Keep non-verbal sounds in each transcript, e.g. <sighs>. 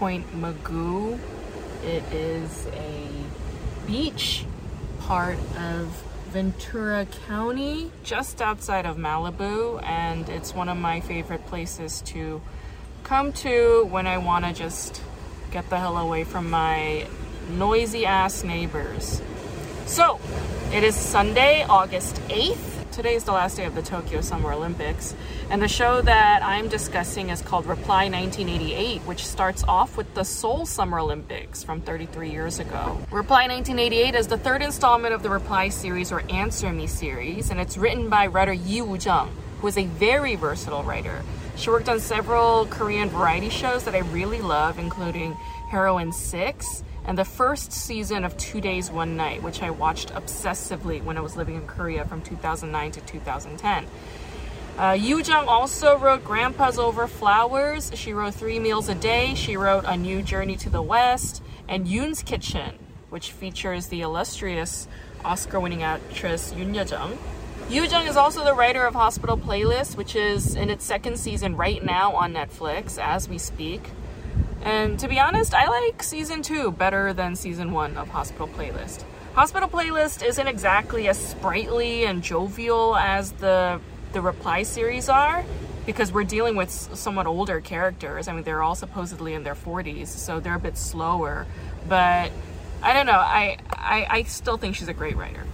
Point Mugu. It is a beach part of Ventura County, just outside of Malibu, and it's one of my favorite places to come to when I want to just get the hell away from my noisy ass neighbors. So, it is Sunday, August 8th. Today is the last day of the Tokyo Summer Olympics. And the show that I'm discussing is called Reply 1988, which starts off with the Seoul Summer Olympics from 33 years ago. Reply 1988 is the third installment of the Reply series or Answer Me series, and it's written by writer Yi Woo-jung, who is a very versatile writer. She worked on several Korean variety shows that I really love, including Heroine 6 and the first season of Two Days, One Night, which I watched obsessively when I was living in Korea from 2009 to 2010. Uh, Woo-jung also wrote Grandpa's Over Flowers. She wrote Three Meals a Day. She wrote A New Journey to the West and Yoon's Kitchen, which features the illustrious Oscar-winning actress Youn Yuh-jung. Yoo Jung is also the writer of Hospital Playlist, which is in its second season right now on Netflix as we speak. And to be honest, I like season two better than season one of Hospital Playlist. Hospital Playlist isn't exactly as sprightly and jovial as the the Reply series are because we're dealing with somewhat older characters. I mean, they're all supposedly in their 40s, so they're a bit slower. But I don't know. I I, I still think she's a great writer.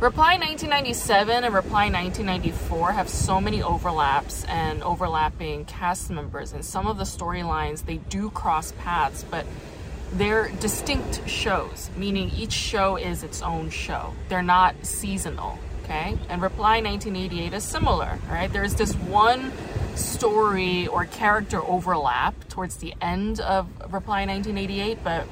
Reply 1997 and Reply 1994 have so many overlaps and overlapping cast members, and some of the storylines they do cross paths, but they're distinct shows, meaning each show is its own show. They're not seasonal, okay? And Reply 1988 is similar, right? There's this one story or character overlap towards the end of Reply 1988, but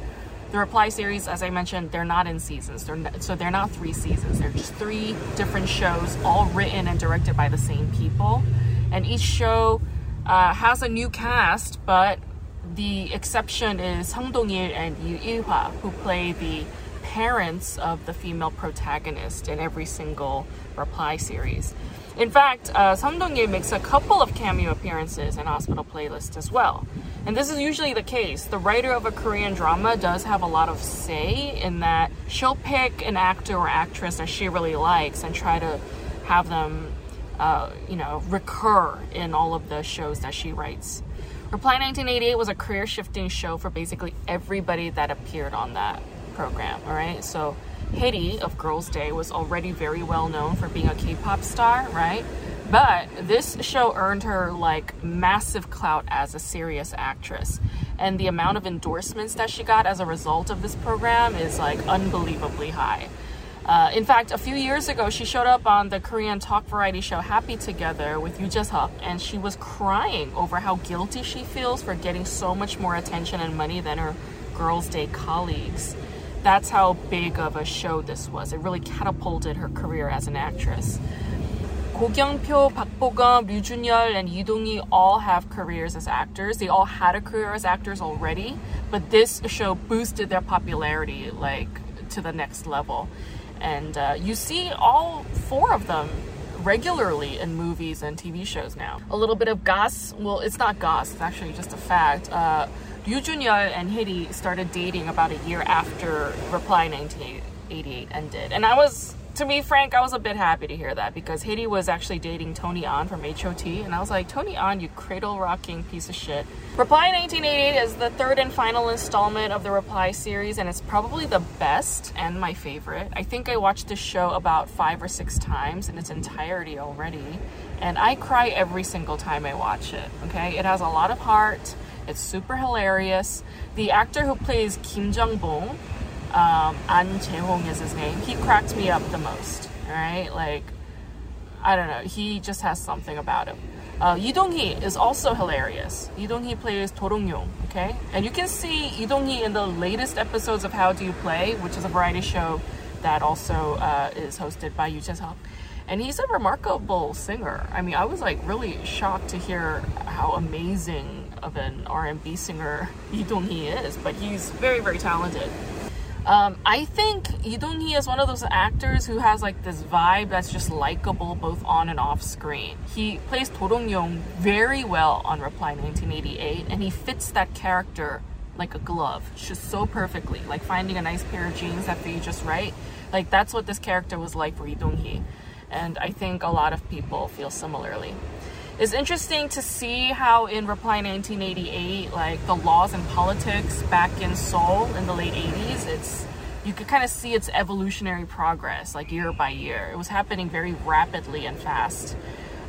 the Reply series, as I mentioned, they're not in seasons. They're n- so they're not three seasons. They're just three different shows, all written and directed by the same people. And each show uh, has a new cast, but the exception is Sung Dong-il and Yu Il-hwa, who play the parents of the female protagonist in every single Reply series. In fact, uh, Dong-il makes a couple of cameo appearances in Hospital Playlist as well. And this is usually the case. The writer of a Korean drama does have a lot of say in that she'll pick an actor or actress that she really likes and try to have them, uh, you know, recur in all of the shows that she writes. Reply 1988 was a career shifting show for basically everybody that appeared on that program, all right? So Hyeri of Girls' Day was already very well known for being a K pop star, right? But this show earned her like massive clout as a serious actress. And the amount of endorsements that she got as a result of this program is like unbelievably high. Uh, in fact, a few years ago, she showed up on the Korean talk variety show Happy Together with Yoo Jae-suk, and she was crying over how guilty she feels for getting so much more attention and money than her Girls' Day colleagues that's how big of a show this was. It really catapulted her career as an actress. Go Kyung-pyo, Park Bo-gum, Ryu Jun-yeol, and Lee Dong-hwi all have careers as actors. They all had a career as actors already, but this show boosted their popularity like to the next level. And uh, you see all four of them regularly in movies and TV shows now. A little bit of goss. Well, it's not goss. It's actually just a fact. Uh, Ryu Junyeol and Hyeri started dating about a year after Reply 1988 ended, and I was. To be frank, I was a bit happy to hear that because Hyeri was actually dating Tony An from HOT, and I was like, Tony An, you cradle rocking piece of shit. Reply 1988 is the third and final installment of the Reply series, and it's probably the best and my favorite. I think I watched this show about five or six times in its entirety already, and I cry every single time I watch it. Okay, it has a lot of heart. It's super hilarious. The actor who plays Kim Jung Bong, um, An Jae-hong is his name. He cracked me up the most. Right, like I don't know. He just has something about him. Uh, Lee Dong-hwi is also hilarious. Lee Dong-hwi plays Do Dong-yong, okay? And you can see Lee Dong-hwi in the latest episodes of How Do You Play, which is a variety show that also uh, is hosted by Yoo Jae-seok. And he's a remarkable singer. I mean, I was like really shocked to hear how amazing of an R&B singer Lee Dong-hwi is, but he's very, very talented. Um, I think Lee Dong-hwi is one of those actors who has like this vibe that's just likable both on and off screen. He plays Do Dong-yong very well on Reply 1988, and he fits that character like a glove, just so perfectly. Like finding a nice pair of jeans that fit you just right. Like that's what this character was like for Lee Dong-hwi, and I think a lot of people feel similarly it's interesting to see how in Reply 1988, like the laws and politics back in Seoul in the late 80s, it's you could kind of see its evolutionary progress, like year by year. It was happening very rapidly and fast.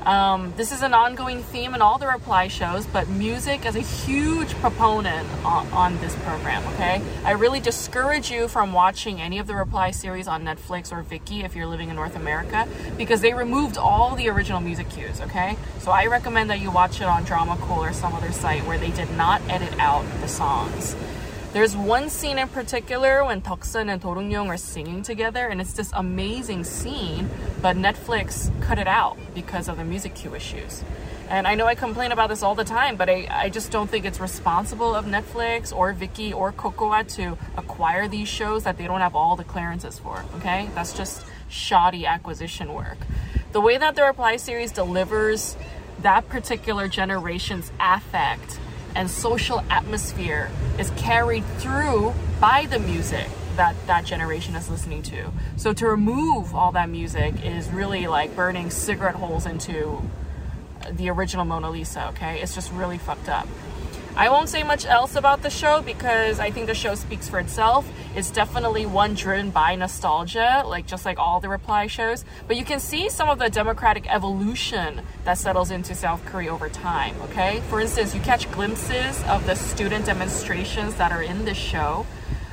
Um, this is an ongoing theme in all the reply shows, but music is a huge proponent on, on, this program, okay? I really discourage you from watching any of the reply series on Netflix or Viki if you're living in North America because they removed all the original music cues, okay? So I recommend that you watch it on Dramacool or some other site where they did not edit out the songs. There's one scene in particular when Deok-sun and Do Dong-yong are singing together, and it's this amazing scene, but Netflix cut it out because of the music cue issues. And I know I complain about this all the time, but I, I just don't think it's responsible of Netflix or Viki or Kocowa to acquire these shows that they don't have all the clearances for, okay? That's just shoddy acquisition work. The way that the Reply series delivers that particular generation's affect and social atmosphere is carried through by the music that that generation is listening to. So to remove all that music is really like burning cigarette holes into the original Mona Lisa, okay? It's just really fucked up. I won't say much else about the show because I think the show speaks for itself. It's definitely one driven by nostalgia, like just like all the reply shows. But you can see some of the democratic evolution that settles into South Korea over time, okay? For instance, you catch glimpses of the student demonstrations that are in this show,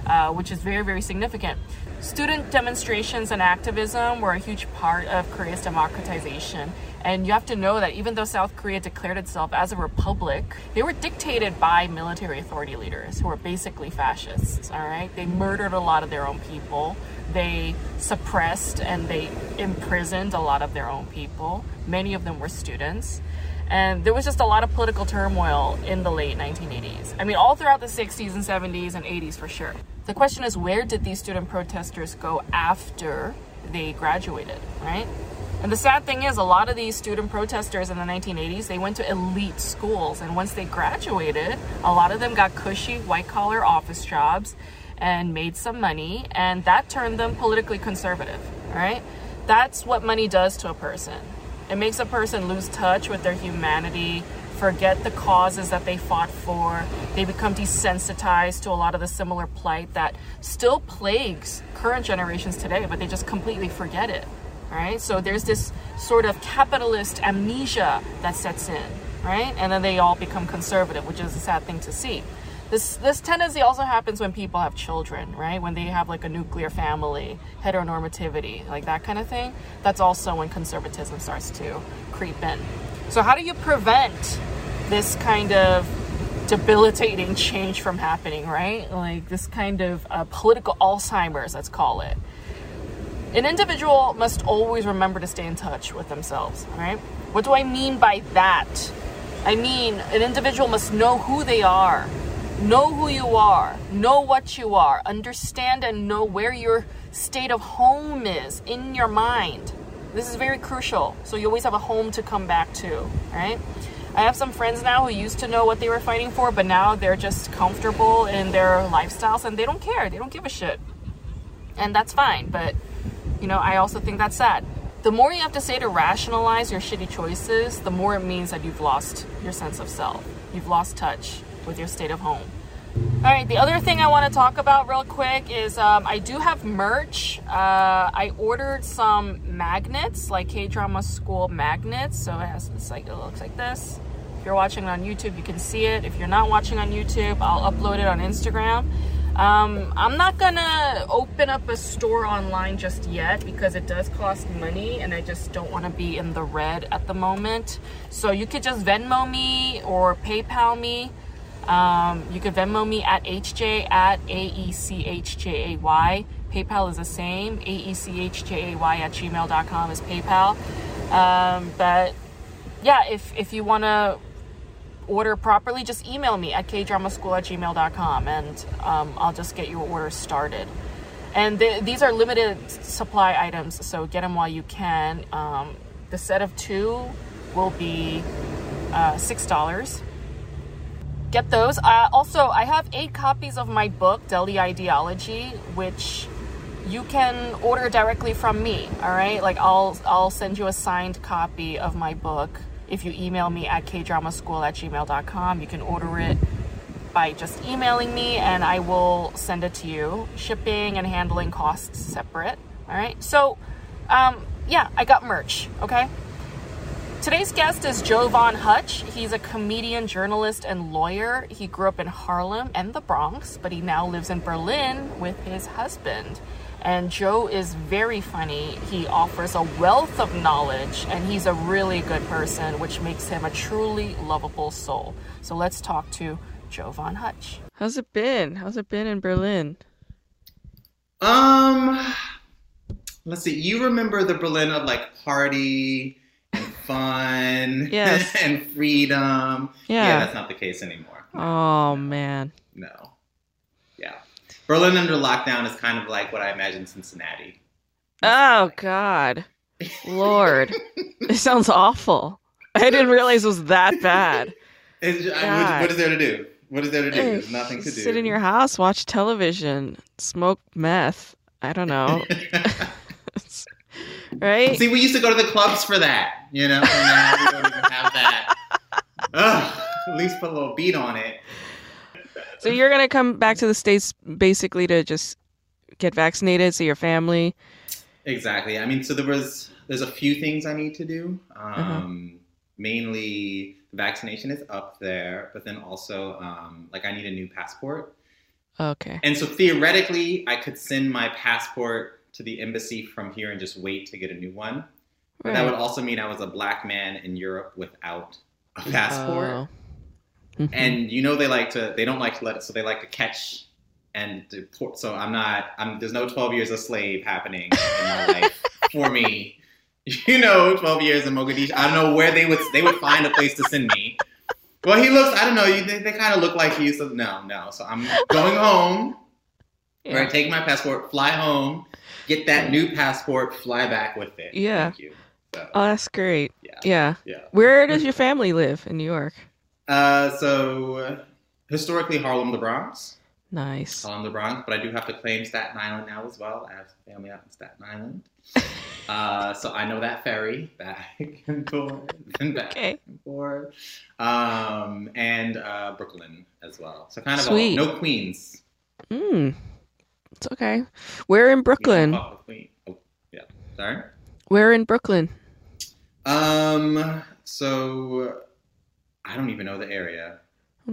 uh, which is very, very significant. Student demonstrations and activism were a huge part of Korea's democratization. And you have to know that even though South Korea declared itself as a republic, they were dictated by military authority leaders who were basically fascists, all right? They murdered a lot of their own people. They suppressed and they imprisoned a lot of their own people. Many of them were students. And there was just a lot of political turmoil in the late 1980s. I mean, all throughout the 60s and 70s and 80s for sure. The question is, where did these student protesters go after they graduated, right? And the sad thing is, a lot of these student protesters in the 1980s, they went to elite schools. And once they graduated, a lot of them got cushy white collar office jobs and made some money. And that turned them politically conservative, right? That's what money does to a person. It makes a person lose touch with their humanity, forget the causes that they fought for. They become desensitized to a lot of the similar plight that still plagues current generations today, but they just completely forget it right? So there's this sort of capitalist amnesia that sets in, right? And then they all become conservative, which is a sad thing to see. This this tendency also happens when people have children, right? When they have like a nuclear family, heteronormativity, like that kind of thing. That's also when conservatism starts to creep in. So how do you prevent this kind of debilitating change from happening, right? Like this kind of uh, political Alzheimer's, let's call it. An individual must always remember to stay in touch with themselves, right? What do I mean by that? I mean, an individual must know who they are, know who you are, know what you are, understand and know where your state of home is in your mind. This is very crucial. So you always have a home to come back to, right? I have some friends now who used to know what they were fighting for, but now they're just comfortable in their lifestyles and they don't care. They don't give a shit. And that's fine, but you know, I also think that's sad. The more you have to say to rationalize your shitty choices, the more it means that you've lost your sense of self. You've lost touch with your state of home. All right, the other thing I want to talk about real quick is um, I do have merch. Uh, I ordered some magnets, like K drama school magnets. So it has this like it looks like this. If you're watching it on YouTube, you can see it. If you're not watching on YouTube, I'll upload it on Instagram. Um, I'm not gonna open up a store online just yet because it does cost money and I just don't want to be in the red at the moment. So you could just Venmo me or PayPal me. Um, you could Venmo me at hj at aechjay. PayPal is the same. aechjay at gmail.com is PayPal. Um, but yeah, if, if you want to order properly, just email me at kdramaschool at gmail.com and um, I'll just get your order started. And th- these are limited supply items, so get them while you can. Um, the set of two will be uh, $6. Get those. Uh, also, I have eight copies of my book, Deli Ideology, which you can order directly from me. All right, like I'll I'll send you a signed copy of my book if you email me at kdramaschool at gmail.com. You can order it by just emailing me, and I will send it to you. Shipping and handling costs separate. All right, so um, yeah, I got merch. Okay. Today's guest is Joe Jovan Hutch. He's a comedian, journalist, and lawyer. He grew up in Harlem and the Bronx, but he now lives in Berlin with his husband. And Joe is very funny. He offers a wealth of knowledge, and he's a really good person, which makes him a truly lovable soul. So let's talk to Joe Von Hutch. How's it been? How's it been in Berlin? Um, let's see. You remember the Berlin of like party and fun <laughs> Yes. and freedom. Yeah. that's not the case anymore. Oh, man. No. Yeah. Berlin under lockdown is kind of like what I imagine Cincinnati. Oh, God. <laughs> Lord. it sounds awful. I didn't realize it was that bad. <laughs> It's- I- what, what is there to do? What is there to do? There's nothing to do. Sit in your house, watch television, smoke meth. I don't know. <laughs> right? See, we used to go to the clubs for that, you know. And now we don't even have that. Ugh, at least put a little beat on it. So you're gonna come back to the states basically to just get vaccinated, see your family. Exactly. I mean, so there was there's a few things I need to do. Um, Uh-huh. Mainly, the vaccination is up there, but then also, um, like, I need a new passport. Okay. And so theoretically, I could send my passport to the embassy from here and just wait to get a new one. But that would also mean I was a black man in Europe without a passport. Oh. Mhm. and you know they like to they don't like to let it so they like to catch and deport so i'm not i'm there's no 12 years a slave happening in my <laughs> life for me you know 12 years in mogadishu i don't know where they would they would find a place to send me well he looks i don't know you they, they kind of look like you so no no so i'm going home yeah. right take my passport fly home get that new passport fly back with it Yeah. thank you so, Oh, that's great. yeah Yeah. yeah Where does your family live in New York? Uh, so historically harlem the bronx Nice. on the Bronx, but I do have to claim Staten Island now as well. I have family out in Staten Island. <laughs> Uh, so I know that ferry back <laughs> and forth and back Okay. and forth. Um, and uh, Brooklyn as well. So kind of all, no Queens. Mm. It's okay. We're in Brooklyn? Queen. Oh, yeah. Sorry. Where in Brooklyn? Um, so I don't even know the area.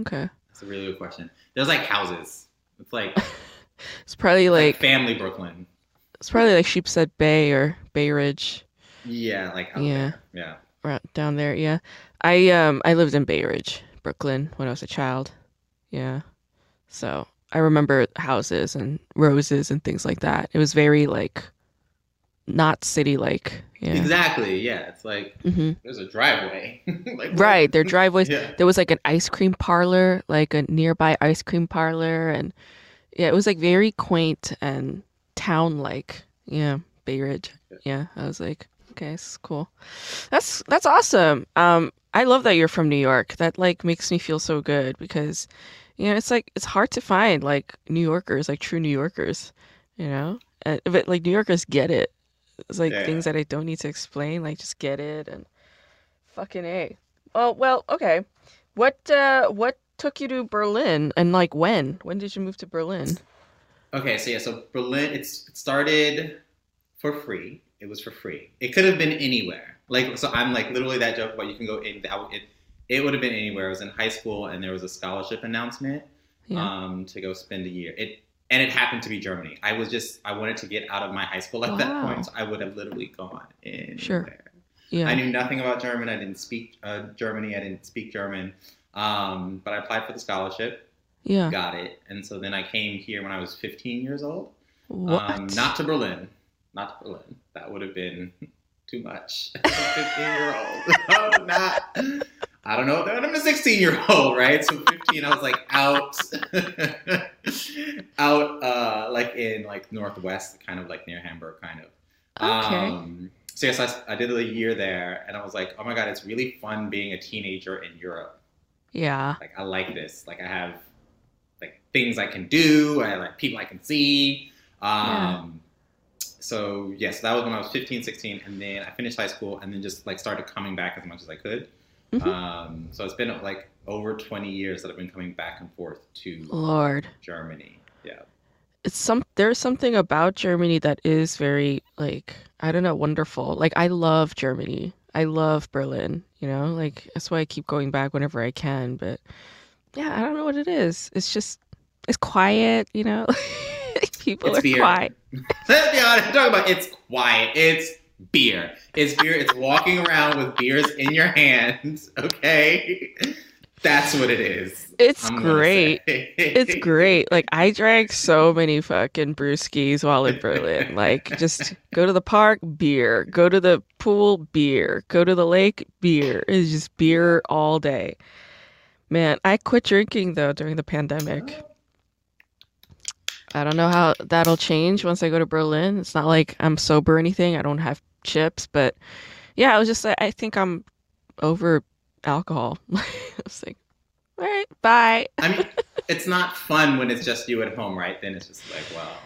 Okay. That's a really good question. There's like houses. It's like, <laughs> It's probably like like family Brooklyn. it's probably like Sheepshead Bay or Bay Ridge. Yeah, like out Yeah. there. Yeah. right down there yeah i um i lived in bay ridge brooklyn when i was a child yeah so i remember houses and roses and things like that it was very like not city like yeah Exactly. Yeah. It's like hmm there's a driveway. <laughs> like, right their <laughs> driveways Yeah. there was like an ice cream parlor like a nearby ice cream parlor and yeah it was like very quaint and town like yeah bay ridge yeah i was like okay this is cool that's that's awesome um i love that you're from new york that like makes me feel so good because you know it's like it's hard to find like new yorkers like true new yorkers you know and, but like new yorkers get it it's like Yeah. things that i don't need to explain like just get it and fucking a oh well okay what uh what took you to berlin and like when when did you move to berlin Okay, so yeah, so Berlin. It's it started for free. It was for free. It could have been anywhere. Like so, I'm like literally that joke about you can go in. That it it would have been anywhere. I was in high school and there was a scholarship announcement yeah um, to go spend a year. It and it happened to be Germany. I was just I wanted to get out of my high school at that point. So I would have literally gone in Sure. there. Yeah. I knew nothing about German. I didn't speak uh, Germany. I didn't speak German. Um, but I applied for the scholarship, yeah. got it, and so then I came here when I was 15 years old. What? Um, not to Berlin, not to Berlin. That would have been too much. <laughs> 15 year old. Oh, <laughs> not. I don't know. I'm a 16 year old, <laughs> right? So 15, I was like out, <laughs> out, uh, like in like northwest, kind of like near Hamburg, kind of. Okay. Um, so yes, I, I did a year there, and I was like, oh my god, it's really fun being a teenager in Europe. yeah. Like I like this. Like I have like things I can do. I like people I can see. Um, So yes, that was when I was 15, 16, and then I finished high school, and then just like started coming back as much as I could. Mhm. Um, so it's been like over 20 years that I've been coming back and forth to Lord. Germany. Yeah. it's some there's something about Germany that is very like I don't know wonderful. Like I love Germany. I love Berlin, you know? Like that's why I keep going back whenever I can, but yeah, I don't know what it is. It's just it's quiet, you know? <laughs> People It's are beer. quiet. <laughs> Let's be honest. Talk about it's quiet. It's beer. It's beer. It's walking around with beers in your hands. <laughs> Okay, that's what it is. It's I'm great. It's <laughs> great. Like I drank so many fucking brewskis while in Berlin. Like just go to the park, beer. Go to the pool, beer. Go to the lake, beer. It's just beer all day. Man, I quit drinking though during the pandemic. Oh. I don't know how that'll change once I go to Berlin. It's not like I'm sober or anything. I don't have chips, but yeah, I was just like I think I'm over alcohol. <laughs> I was like, all right, bye. I mean, <laughs> it's not fun when it's just you at home, right? Then it's just like, wow.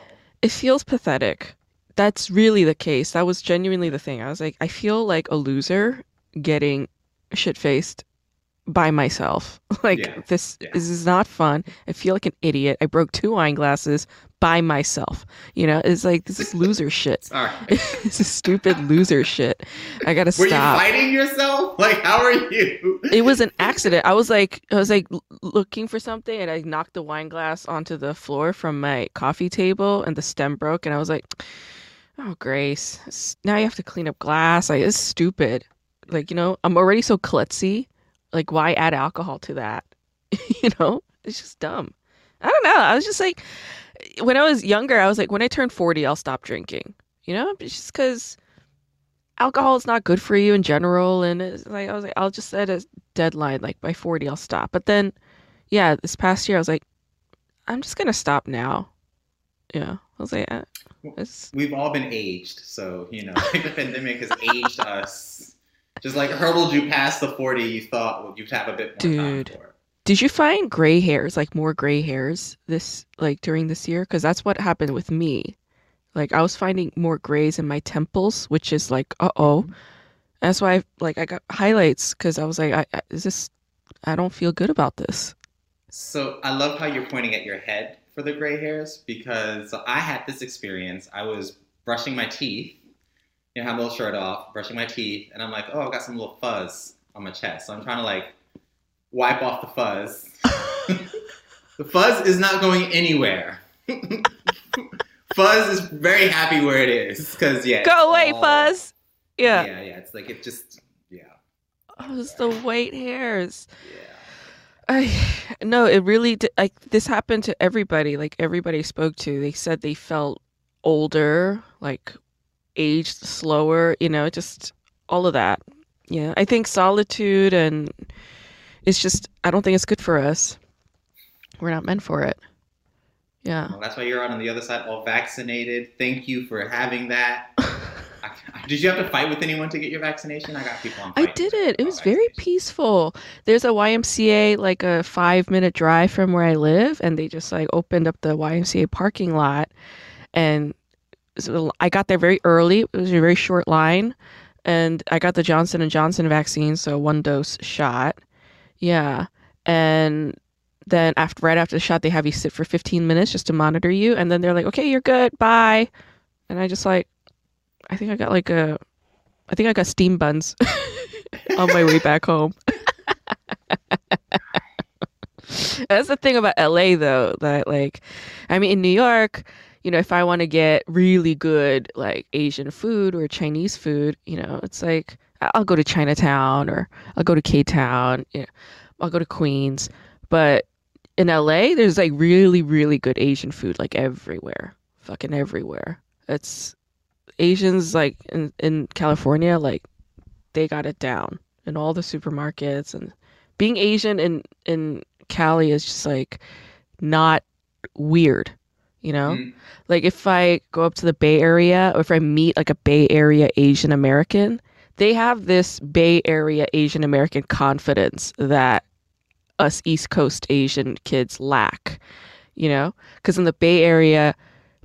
it feels pathetic. That's really the case. That was genuinely the thing. I was like, I feel like a loser getting shit faced by myself. <laughs> Like Yeah, this, yeah. this is not fun. I feel like an idiot. I broke two wine glasses by myself. You know, it's like this is loser shit. <laughs> Sorry. <laughs> this is stupid loser shit. I gotta Were stop. you fighting yourself? Like, how are you? it was an accident. I was like, I was like looking for something, and I knocked the wine glass onto the floor from my coffee table, and the stem broke. And I was like, "Oh, Grace, now you have to clean up glass. Like, it's stupid. Like, you know, I'm already so klutzy. Like, why add alcohol to that? <laughs> you know, it's just dumb. I don't know. I was just like, when I was younger, I was like, when I turn 40, I'll stop drinking. You know, it's just because alcohol is not good for you in general. And it's like, I was like, I'll just set a deadline, like by 40, I'll stop. But then, yeah, this past year, I was like, I'm just going to stop now. Yeah. I was like, it's, We've all been aged, so you know, <laughs> the pandemic has aged us. Just like hurtled you past the 40, you thought you'd have a bit more Dude. did you find gray hairs, like more gray hairs this, like during this year? Because that's what happened with me. Like I was finding more grays in my temples, which is like, uh oh. That's why, I, like, I got highlights because I was like, I, I, is this? I don't feel good about this. So I love how you're pointing at your head for the gray hairs because I had this experience. I was brushing my teeth, you know, have a little shirt off, brushing my teeth, and I'm like, oh, I've got some little fuzz on my chest. So I'm trying to like wipe off the fuzz. <laughs> the fuzz is not going anywhere. <laughs> fuzz is very happy where it is because yeah, Go away, all- Fuzz. Yeah. yeah, yeah. It's like it just yeah, Oh, it's the white hairs. yeah. I no, it really did, like this happened to everybody. Like everybody I spoke to, they said they felt older, like aged slower. You know, just all of that. Yeah, I think solitude and it's just I don't think it's good for us. We're not meant for it. Yeah. Well, that's why you're on the other side, all vaccinated. Thank you for having that. <laughs> Did you have to fight with anyone to get your vaccination? I got people on. I did it. It was very peaceful. There's a YMCA like a five minute drive from where I live, and they just like opened up the YMCA parking lot, and I got there very early. It was a very short line, and I got the Johnson and Johnson vaccine, so one dose shot. Yeah, and then after right after the shot, they have you sit for 15 minutes just to monitor you, and then they're like, "Okay, you're good. Bye." And I just like, I think I got like a, I think I got steam buns <laughs> on my way back home. <laughs> That's the thing about LA though, that like I mean in New York, you know, if I want to get really good like Asian food or Chinese food, you know, it's like I'll go to Chinatown or I'll go to K Town, you know, I'll go to Queens. But in LA, there's like really, really good Asian food like everywhere. Fucking everywhere. It's Asians like in, in California, like they got it down in all the supermarkets and being Asian in in Cali is just like not weird, you know? Mm. Like if I go up to the Bay Area or if I meet like a Bay Area Asian American, they have this Bay Area Asian American confidence that us East Coast Asian kids lack, you know? Cuz in the Bay Area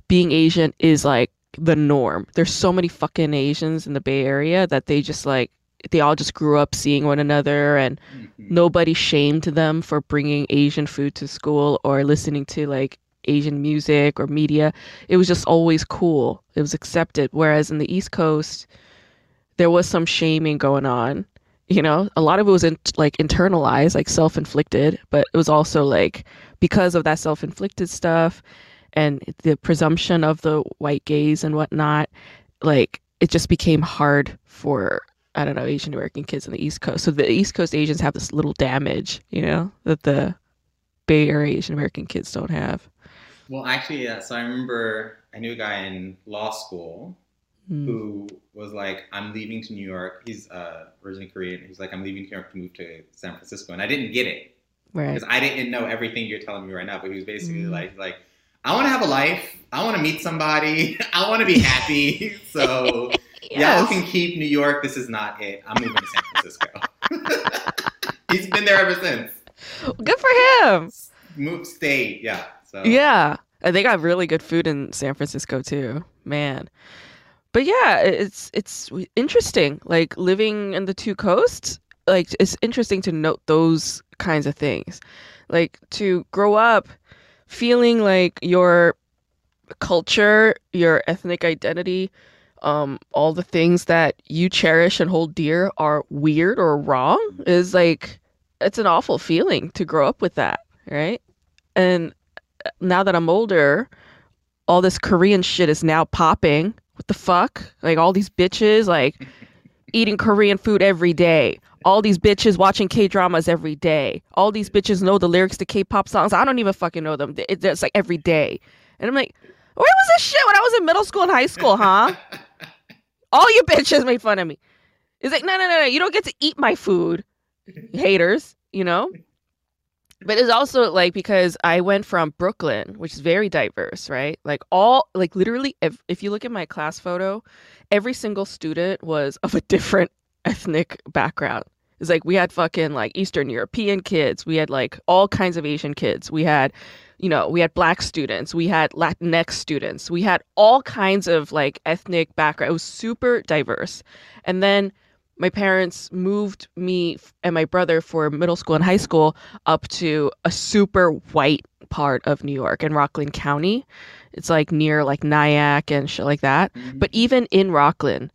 being Asian is like the norm. There's so many fucking Asians in the Bay Area that they just like they all just grew up seeing one another and Mhm. nobody shamed them for bringing Asian food to school or listening to like Asian music or media. It was just always cool. It was accepted. Whereas in the East Coast, there was some shaming going on. You know, a lot of it was in, like internalized, like self inflicted, but it was also like because of that self inflicted stuff and the presumption of the white gaze and whatnot, like it just became hard for I don't know Asian American kids on the East Coast. So the East Coast Asians have this little damage, you know, that the Bay Area Asian American kids don't have. Well, actually, yeah. So I remember I knew a guy in law school Mm. who was like, "I'm leaving to New York." He's uh, originally Korean. He's like, "I'm leaving New York to move to San Francisco," and I didn't get it Right. because I didn't know everything you're telling me right now. But he was basically Mm. like, like, I want to have a life. I want to meet somebody. <laughs> I want to be happy. <laughs> So y'all can keep New York. This is not it. I'm moving to San Francisco. <laughs> He's been there ever since. Good for him. Move, stayed. Yeah. So Yeah. They got really good food in San Francisco too. Man. But yeah, it's it's interesting. Like living in the two coasts, like it's interesting to note those kinds of things. Like to grow up feeling like your culture, your ethnic identity, um, all the things that you cherish and hold dear are weird or wrong is like it's an awful feeling to grow up with that, right? And now that I'm older, all this Korean shit is now popping. What the fuck? Like all these bitches like <laughs> eating Korean food every day. All these bitches watching K dramas every day. All these bitches know the lyrics to K pop songs. I don't even fucking know them. It- It's like every day. And I'm like, where was this shit when I was in middle school and high school, huh? <laughs> All you bitches made fun of me. It's like, no, no, no, no. You don't get to eat my food, <laughs> haters, you know? But it's also like because I went from Brooklyn, which is very diverse, right? Like all, like literally, if, if you look at my class photo, every single student was of a different <laughs> ethnic background. It's like we had fucking like Eastern European kids, we had like all kinds of Asian kids, we had, you know, we had black students, we had Latinx students, we had all kinds of like ethnic background. It was super diverse. And then my parents moved me and my brother for middle school and high school up to a super white part of New York in Rockland County. It's like near like Nyack and shit like that. Mhm. But even in Rockland,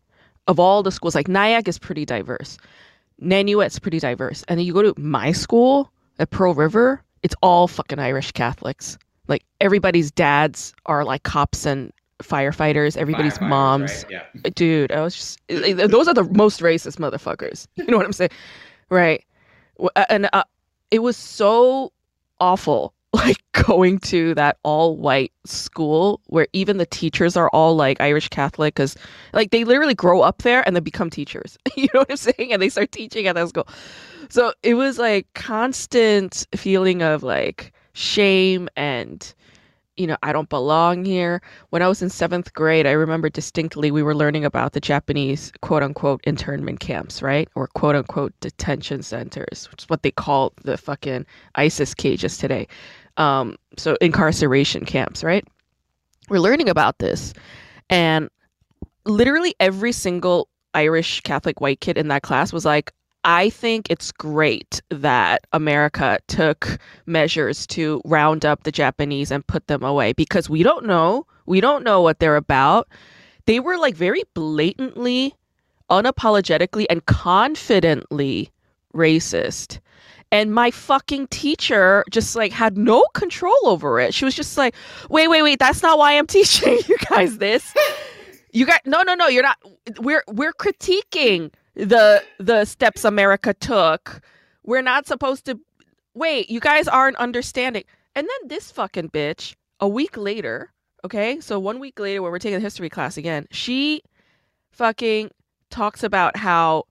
of all the schools, like Nyack is pretty diverse. Nanuet's pretty diverse. And then you go to my school at Pearl River, it's all fucking Irish Catholics. Like everybody's dads are like cops and firefighters, everybody's Firefighters, moms. right? Yeah. Dude, I was just those are the most racist motherfuckers. <laughs> You know what I'm saying? Right. Uh, And uh, it was so awful <laughs> like going to that all white school where even the teachers are all like Irish Catholic because like they literally grow up there and then become teachers. <laughs> you know what I'm saying? And they start teaching at that school. So it was like constant feeling of like shame and you know, I don't belong here. When I was in seventh grade, I remember distinctly we were learning about the Japanese quote unquote internment camps, right? Or quote unquote detention centers, which is what they call the fucking ISIS cages today. Um, so incarceration camps, right? We're learning about this. And literally every single Irish Catholic white kid in that class was like, I think it's great that America took measures to round up the Japanese and put them away because we don't know. We don't know what they're about. They were like very blatantly, unapologetically, and confidently racist. and my fucking teacher just like had no control over it. She was just like, "Wait, wait, wait, that's not why I'm <laughs> teaching you guys this. You got no, no, no. You're not. We're we're critiquing the the steps America took. We're not supposed to. Wait, you guys aren't understanding." And then this fucking bitch, a week later, okay, so one week later, when we're taking the history class again, she fucking talks about how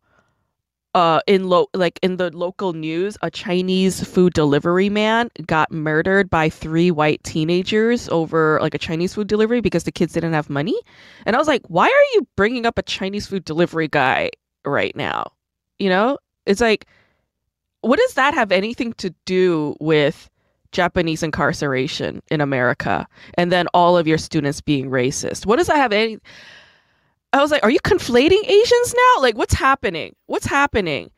uh in lo- like in the local news a chinese food delivery man got murdered by three white teenagers over like a chinese food delivery because the kids didn't have money and i was like why are you bringing up a chinese food delivery guy right now you know it's like what does that have anything to do with japanese incarceration in america and then all of your students being racist what does that have any I was like, are you conflating Asians now? Like, what's happening? What's happening?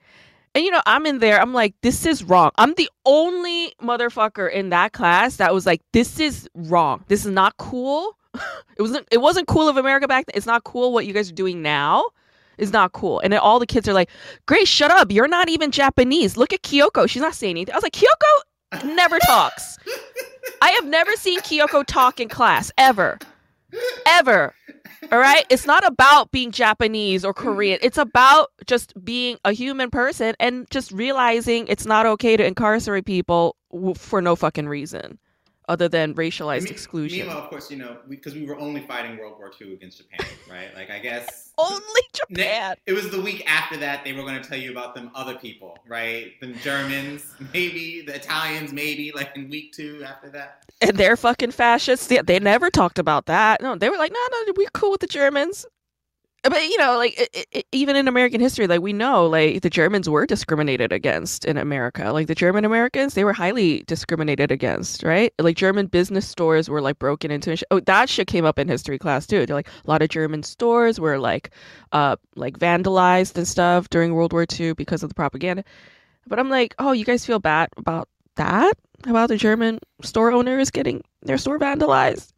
And you know, I'm in there. I'm like, this is wrong. I'm the only motherfucker in that class that was like, this is wrong. This is not cool. <laughs> it wasn't. It wasn't cool of America back then. It's not cool what you guys are doing now. Is not cool. And all the kids are like, Grace, shut up. You're not even Japanese. Look at Kyoko. She's not saying anything. I was like, Kyoko never talks. I have never seen Kyoko talk in class ever, ever. All right. It's not about being Japanese or Korean. It's about just being a human person and just realizing it's not okay to incarcerate people for no fucking reason other than racialized Me- exclusion. Meanwhile, of course, you know, because we, were only fighting World War II against Japan, right? Like, I guess <laughs> Only Japan. It was the week after that they were going to tell you about them other people, right? The Germans, <laughs> maybe the Italians, maybe like in week two after that. And they're fucking fascists. They, they never talked about that. No, they were like, no, no, we're cool with the Germans. But you know, like it, it, even in American history, like we know, like the Germans were discriminated against in America. Like the German Americans, they were highly discriminated against, right? Like German business stores were like broken into. Oh, that shit came up in history class too. They're like a lot of German stores were like, uh, like vandalized and stuff during World War II because of the propaganda. But I'm like, oh, you guys feel bad about that? About the German store owners getting their store vandalized?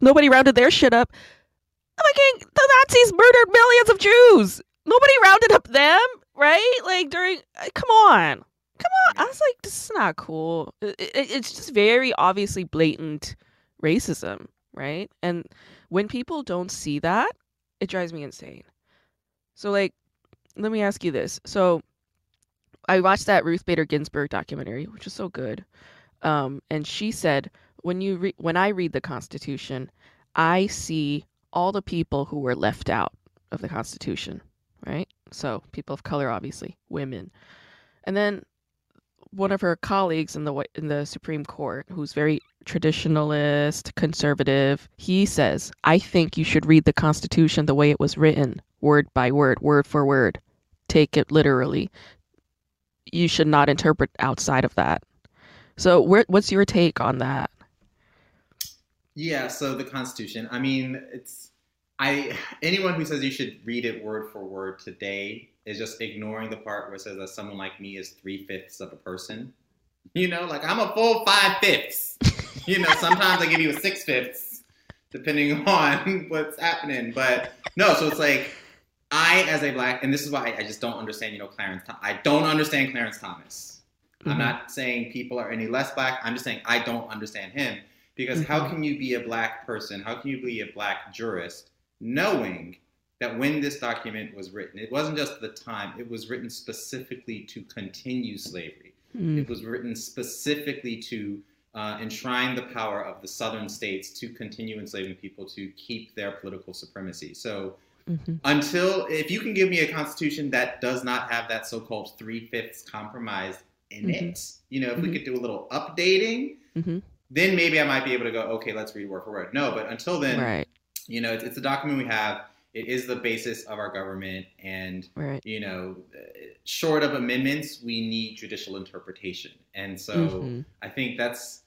Nobody rounded their shit up. Fucking the Nazis murdered millions of Jews. Nobody rounded up them, right? Like during, uh, come on, come on. I was like, this is not cool. It, it, it's just very obviously blatant racism, right? And when people don't see that, it drives me insane. So, like, let me ask you this. So, I watched that Ruth Bader Ginsburg documentary, which is so good. Um, and she said, when you re- when I read the Constitution, I see all the people who were left out of the Constitution, right? So people of color, obviously, women, and then one of her colleagues in the in the Supreme Court, who's very traditionalist, conservative, he says, "I think you should read the Constitution the way it was written, word by word, word for word. Take it literally. You should not interpret outside of that." So, what's your take on that? Yeah, so the Constitution. I mean, it's I anyone who says you should read it word for word today is just ignoring the part where it says that someone like me is three fifths of a person. You know, like I'm a full five fifths. you know, sometimes I give you a six fifths, depending <laughs> on what's happening. But no, so it's like I, as a black, and this is why I just don't understand. You know, Clarence. I don't understand Clarence Thomas. I'm Mhm. not saying people are any less black. I'm just saying I don't understand him because how Mhm. can you be a black person? How can you be a black jurist knowing that when this document was written, it wasn't just the time, it was written specifically to continue slavery. Mm, It was written specifically to uh, enshrine the power of the southern states to continue enslaving people to keep their political supremacy. So mhm, until, if you can give me a constitution that does not have that so called three fifths compromise in Mhm. it, you know, if we Mhm. could do a little updating, mhm. Then maybe I might be able to go, okay, let's read word for word. No, but until then, Right, you know, it's, it's a document we have. It is the basis of our government, and right. you know, uh, short of amendments, we need judicial interpretation. And so Mhm. I think that's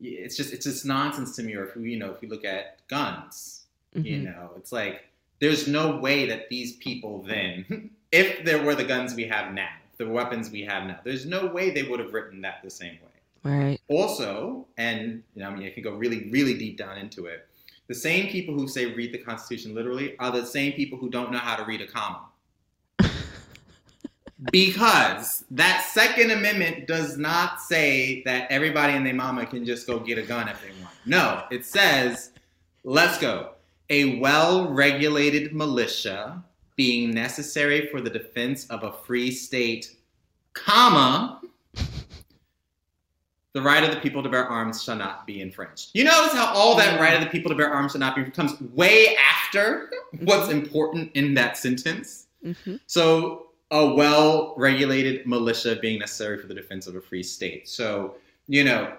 it's just it's just nonsense to me. Or if we, you know, if we look at guns, you Mhm. know, it's like there's no way that these people then, <laughs> if there were the guns we have now, the weapons we have now, there's no way they would have written that the same way Right. also, and you know, I mean, I can go really, really deep down into it. The same people who say read the Constitution literally are the same people who don't know how to read a comma. <laughs> because that Second Amendment does not say that everybody and their mama can just go get a gun if they want. No, it says, let's go. A well regulated militia being necessary for the defense of a free state, comma, the right of the people to bear arms shall not be infringed. You notice how all that right of the people to bear arms shall not be comes way after what's important in that sentence. Mhm. So, a well regulated militia being necessary for the defense of a free state. So, you know,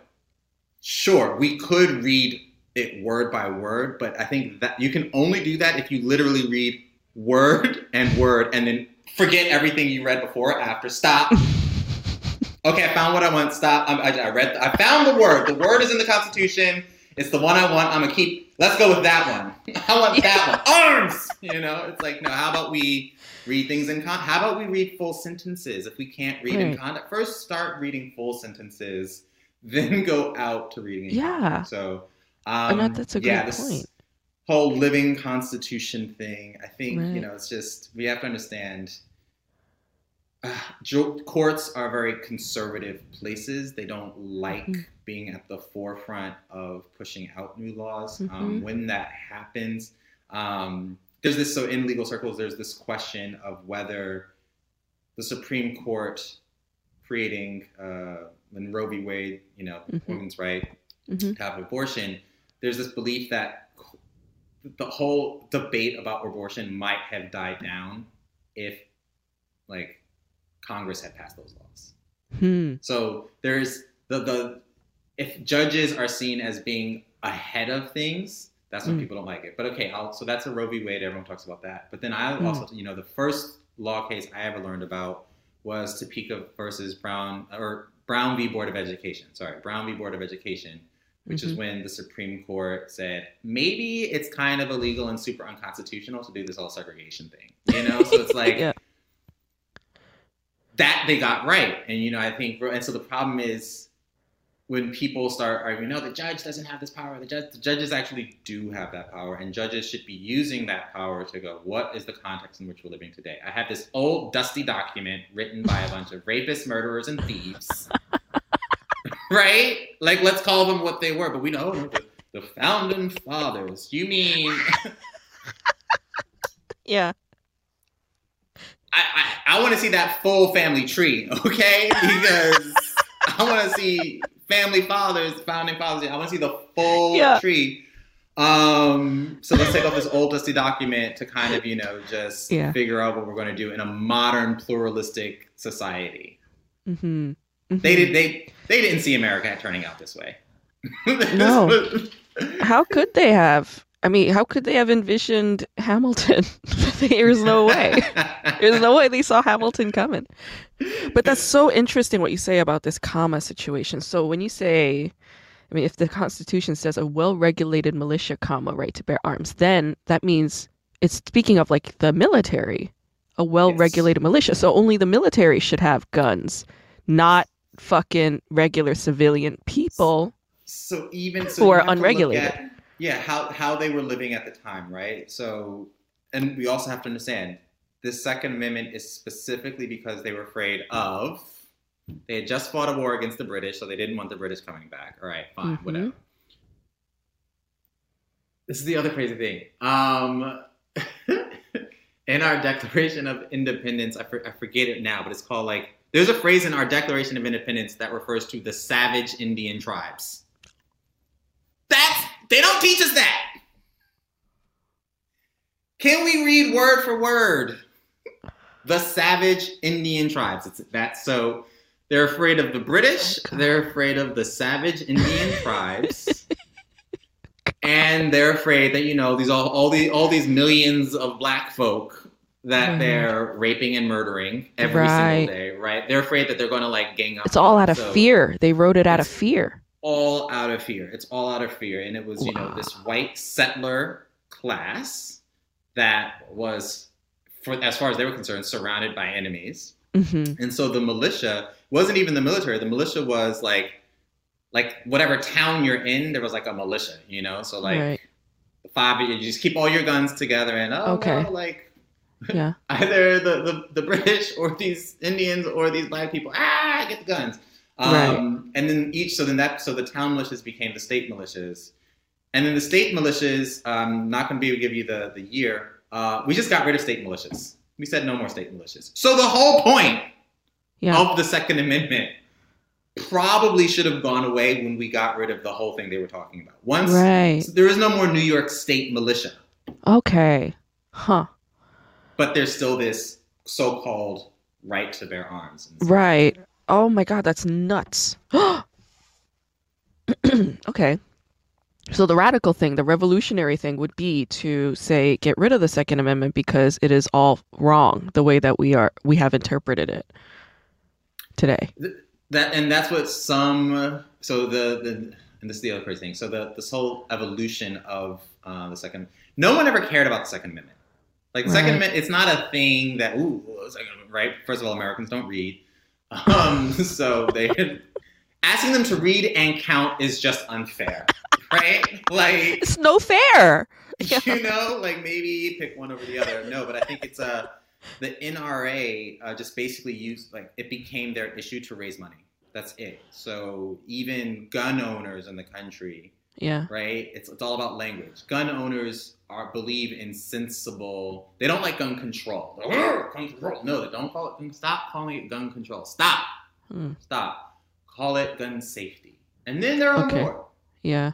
sure, we could read it word by word, but I think that you can only do that if you literally read word and word and then forget everything you read before or after. Stop. Okay, I found what I want. Stop. I'm, I, I read. I found the word. The word is in the Constitution. It's the one I want. I'm gonna keep. Let's go with that one. <laughs> I want that one. Arms. You know, it's like no. How about we read things in con? How about we read full sentences? If we can't read in Right. context, first start reading full sentences, <laughs> then go out to reading. Yeah. So, um, that, that's a yeah, great point. whole living constitution thing. I think you know it's just we have to understand. <sighs> Uh, courts are very conservative places. They don't like Mhm. being at the forefront of pushing out new laws. Mhm. Um, when that happens, um, there's this. So in legal circles, there's this question of whether the Supreme Court creating uh, when Roe v. Wade, you know, Mhm. women's right hmm to have abortion, there's this belief that the whole debate about abortion might have died down if, like, Congress had passed those laws. Hmm. So there's the the if judges are seen as being ahead of things, that's when Mm. people don't like it. But okay, I'll, so that's a Roe v. Wade. Everyone talks about that. But then I Mm. also, you know, the first law case I ever learned about was Topeka versus Brown or Brown v. Board of Education. Sorry, Brown v. Board of Education, which is Mhm. when the Supreme Court said maybe it's kind of illegal and super unconstitutional to do this whole segregation thing. You know, so it's <laughs> like Yeah. That they got right. And you know, I think and so the problem is when people start arguing, no, the judge doesn't have this power. The judge, the judges actually do have that power, and judges should be using that power to go, what is the context in which we're living today? I have this old dusty document written by a bunch of rapists, murderers, and thieves. <laughs> right? Like, let's call them what they were, but we know the, the founding fathers. You mean <laughs> Yeah. I, I, I want to see that full family tree, okay? <laughs> Because I want to see family fathers, founding fathers. I want to see the full Yeah. tree. Um, so let's take off this old dusty document to kind of, you know, just Yeah. figure out what we're going to do in a modern pluralistic society. Mm-hmm. They did they they didn't see America turning out this way. <laughs> No. How could they have? I mean, how could they have envisioned Hamilton? <laughs> <laughs> There's no way. There's no way they saw Hamilton coming. But that's so interesting what you say about this comma situation. So when you say, I mean, if the Constitution says a well-regulated militia, comma, right to bear arms, then that means it's speaking of like the military, a well-regulated militia. So only the military should have guns, not fucking regular civilian people. so even so Who are have to look unregulated. yeah how how they were living at the time right so and we also have to understand this second amendment is specifically because they were afraid of they had just fought a war against the british so they didn't want the british coming back all right fine Mhm. whatever this is the other crazy thing um <laughs> in our declaration of independence I, for, I forget it now but it's called like there's a phrase in our declaration of independence that refers to the savage indian tribes that's they don't teach us that. Can we read word for word? The savage Indian tribes. It's that so they're afraid of the British, Oh, they're afraid of the savage Indian <laughs> tribes. And they're afraid that you know these all, all these all these millions of black folk that Mhm. they're raping and murdering every Right. single day, right? They're afraid that they're going to like gang up. It's all out of So- fear. They wrote it out of fear. all out of fear. It's all out of fear. And it was, you know, this white settler class that was, for as far as they were concerned, surrounded by enemies. hmm And so the militia wasn't even the military. The militia was like, like whatever town you're in, there was like a militia, you know. So like right. five, you just keep all your guns together, and oh, Okay. no, like Yeah. <laughs> Either the, the, the British or these Indians or these black people. Ah, get the guns. Um, Right. And then each, so then that, so the town militias became the state militias. And then the state militias, um, not going to be able to give you the, the year. Uh, we just got rid of state militias. We said no more state militias. So the whole point Yeah. of the Second Amendment probably should have gone away when we got rid of the whole thing they were talking about. Once Right. there is no more New York State militia, Okay. Huh. but there's still this so-called right to bear arms. Right. Oh my god, that's nuts. <gasps> <clears throat> okay. So the radical thing, the revolutionary thing would be to say get rid of the second amendment because it is all wrong the way that we are we have interpreted it today. That and that's what some. So the the and this is the other crazy thing. So the this whole evolution of uh, the second. No one ever cared about the Second Amendment. Like the Second Amendment, it's not a thing that ooh, Second right? First of all, Americans don't read, um, <laughs> so they <laughs> asking them to read and count is just unfair, right? Like It's no fair. <laughs> you know, like maybe pick one over the other. No, but I think it's a the NRA uh, just basically used like it became their issue to raise money. That's it. So even gun owners in the country, Yeah. right? It's it's all about language. Gun owners are believe in sensible. They don't like gun control. Like, gun control. No, they don't call it. Stop calling it gun control. Stop. Hmm. Stop. Call it gun safety. And then they're on Okay. board Yeah.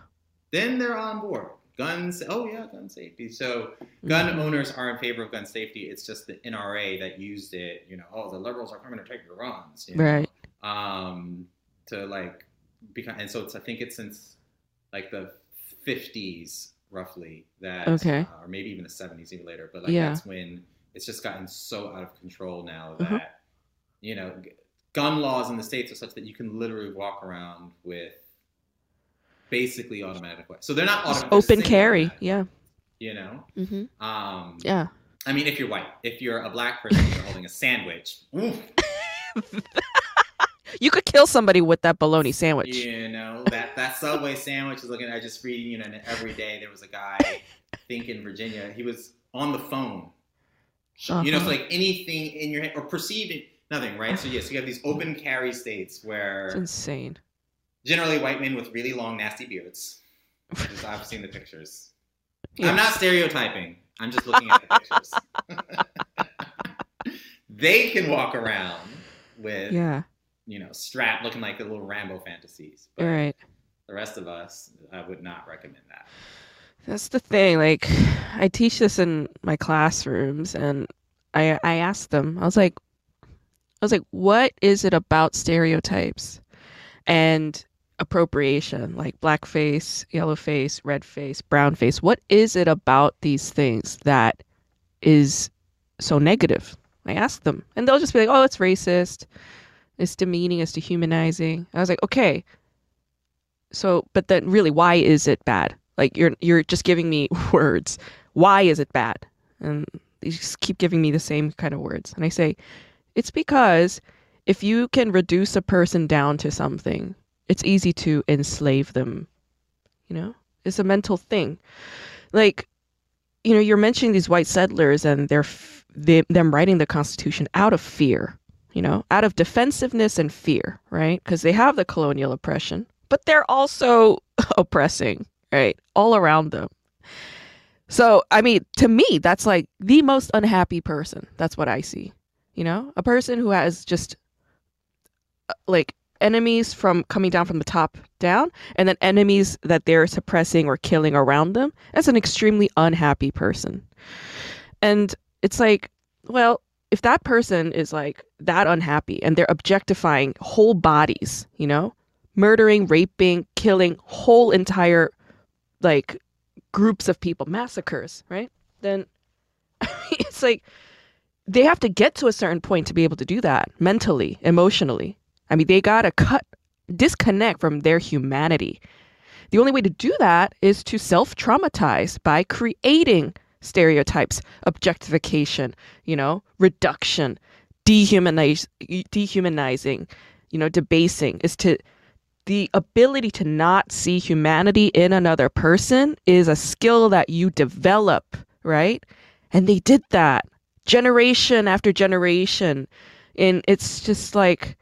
Then they're on board. Guns, oh yeah, gun safety. So gun Mhm. owners are in favor of gun safety. It's just the NRA that used it. You know, oh, the liberals are coming to take your guns. you know, Right. Um, to like become, and so it's I think it's since like the fifties roughly that, Okay. uh, or maybe even the seventies even later. But like Yeah. that's when it's just gotten so out of control now that Uh-huh. you know g- gun laws in the states are such that you can literally walk around with basically automatic weapons. So they're not automatic. open carry. semi-automatic, Yeah. You know. Mm-hmm. Um, Yeah. I mean, if you're white, if you're a black person, you're holding a sandwich. <laughs> You could kill somebody with that bologna sandwich. You know that that <laughs> Subway sandwich is looking. I just reading. You know, and every day there was a guy, I think in Virginia, he was on the phone. You know, Uh-huh. so like anything in your head or perceiving nothing, right? So yes, you have these open carry states where It's insane. Generally white men with really long, nasty beards. Because I've seen the pictures. I'm not stereotyping. I'm just looking at the pictures. <laughs> they can walk around with, Yeah. you know, strap looking like the little Rambo fantasies. But right. the rest of us, I would not recommend that. That's the thing. Like, I teach this in my classrooms, and I I asked them. I was like, I was like, what is it about stereotypes and appropriation, like blackface, yellow face, red face, brown face? What is it about these things that is so negative? I ask them, and they'll just be like, oh, it's racist, it's demeaning, it's dehumanizing. I was like, okay. So, but then really, why is it bad? Like you're you're just giving me <laughs> words. Why is it bad? And you just keep giving me the same kind of words. And I say, it's because if you can reduce a person down to something, it's easy to enslave them. You know? It's a mental thing. Like, you know, you're mentioning these white settlers and their f- they, them writing the Constitution out of fear, you know, out of defensiveness and fear, right? Because they have the colonial oppression, but they're also <laughs> oppressing, right? All around them. So, I mean, to me, that's like the most unhappy person. That's what I see. You know, a person who has just uh, like enemies from coming down from the top down and then enemies that they're suppressing or killing around them. That's an extremely unhappy person. And it's like, well, if that person is like that unhappy and they're objectifying whole bodies, you know, murdering, raping, killing whole entire like groups of people, massacres, right? Then <laughs> it's like they have to get to a certain point to be able to do that mentally, emotionally. I mean, they got to cut disconnect from their humanity. The only way to do that is to self-traumatize by creating stereotypes, objectification, you know, reduction, dehumanize, dehumanizing, you know, debasing is to the ability to not see humanity in another person is a skill that you develop, right? And they did that generation after generation. And it's just like,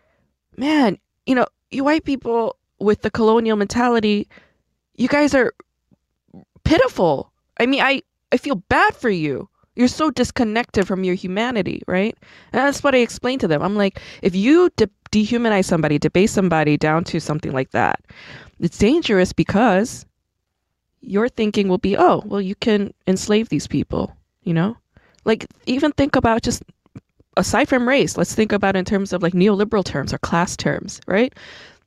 man, you know, you white people with the colonial mentality, you guys are pitiful. I mean, I, I feel bad for you. You're so disconnected from your humanity, right? And that's what I explained to them. I'm like, if you de- dehumanize somebody, debase somebody down to something like that, it's dangerous because your thinking will be, oh, well, you can enslave these people, you know? Like, even think about just aside from race, let's think about it in terms of like neoliberal terms or class terms, right?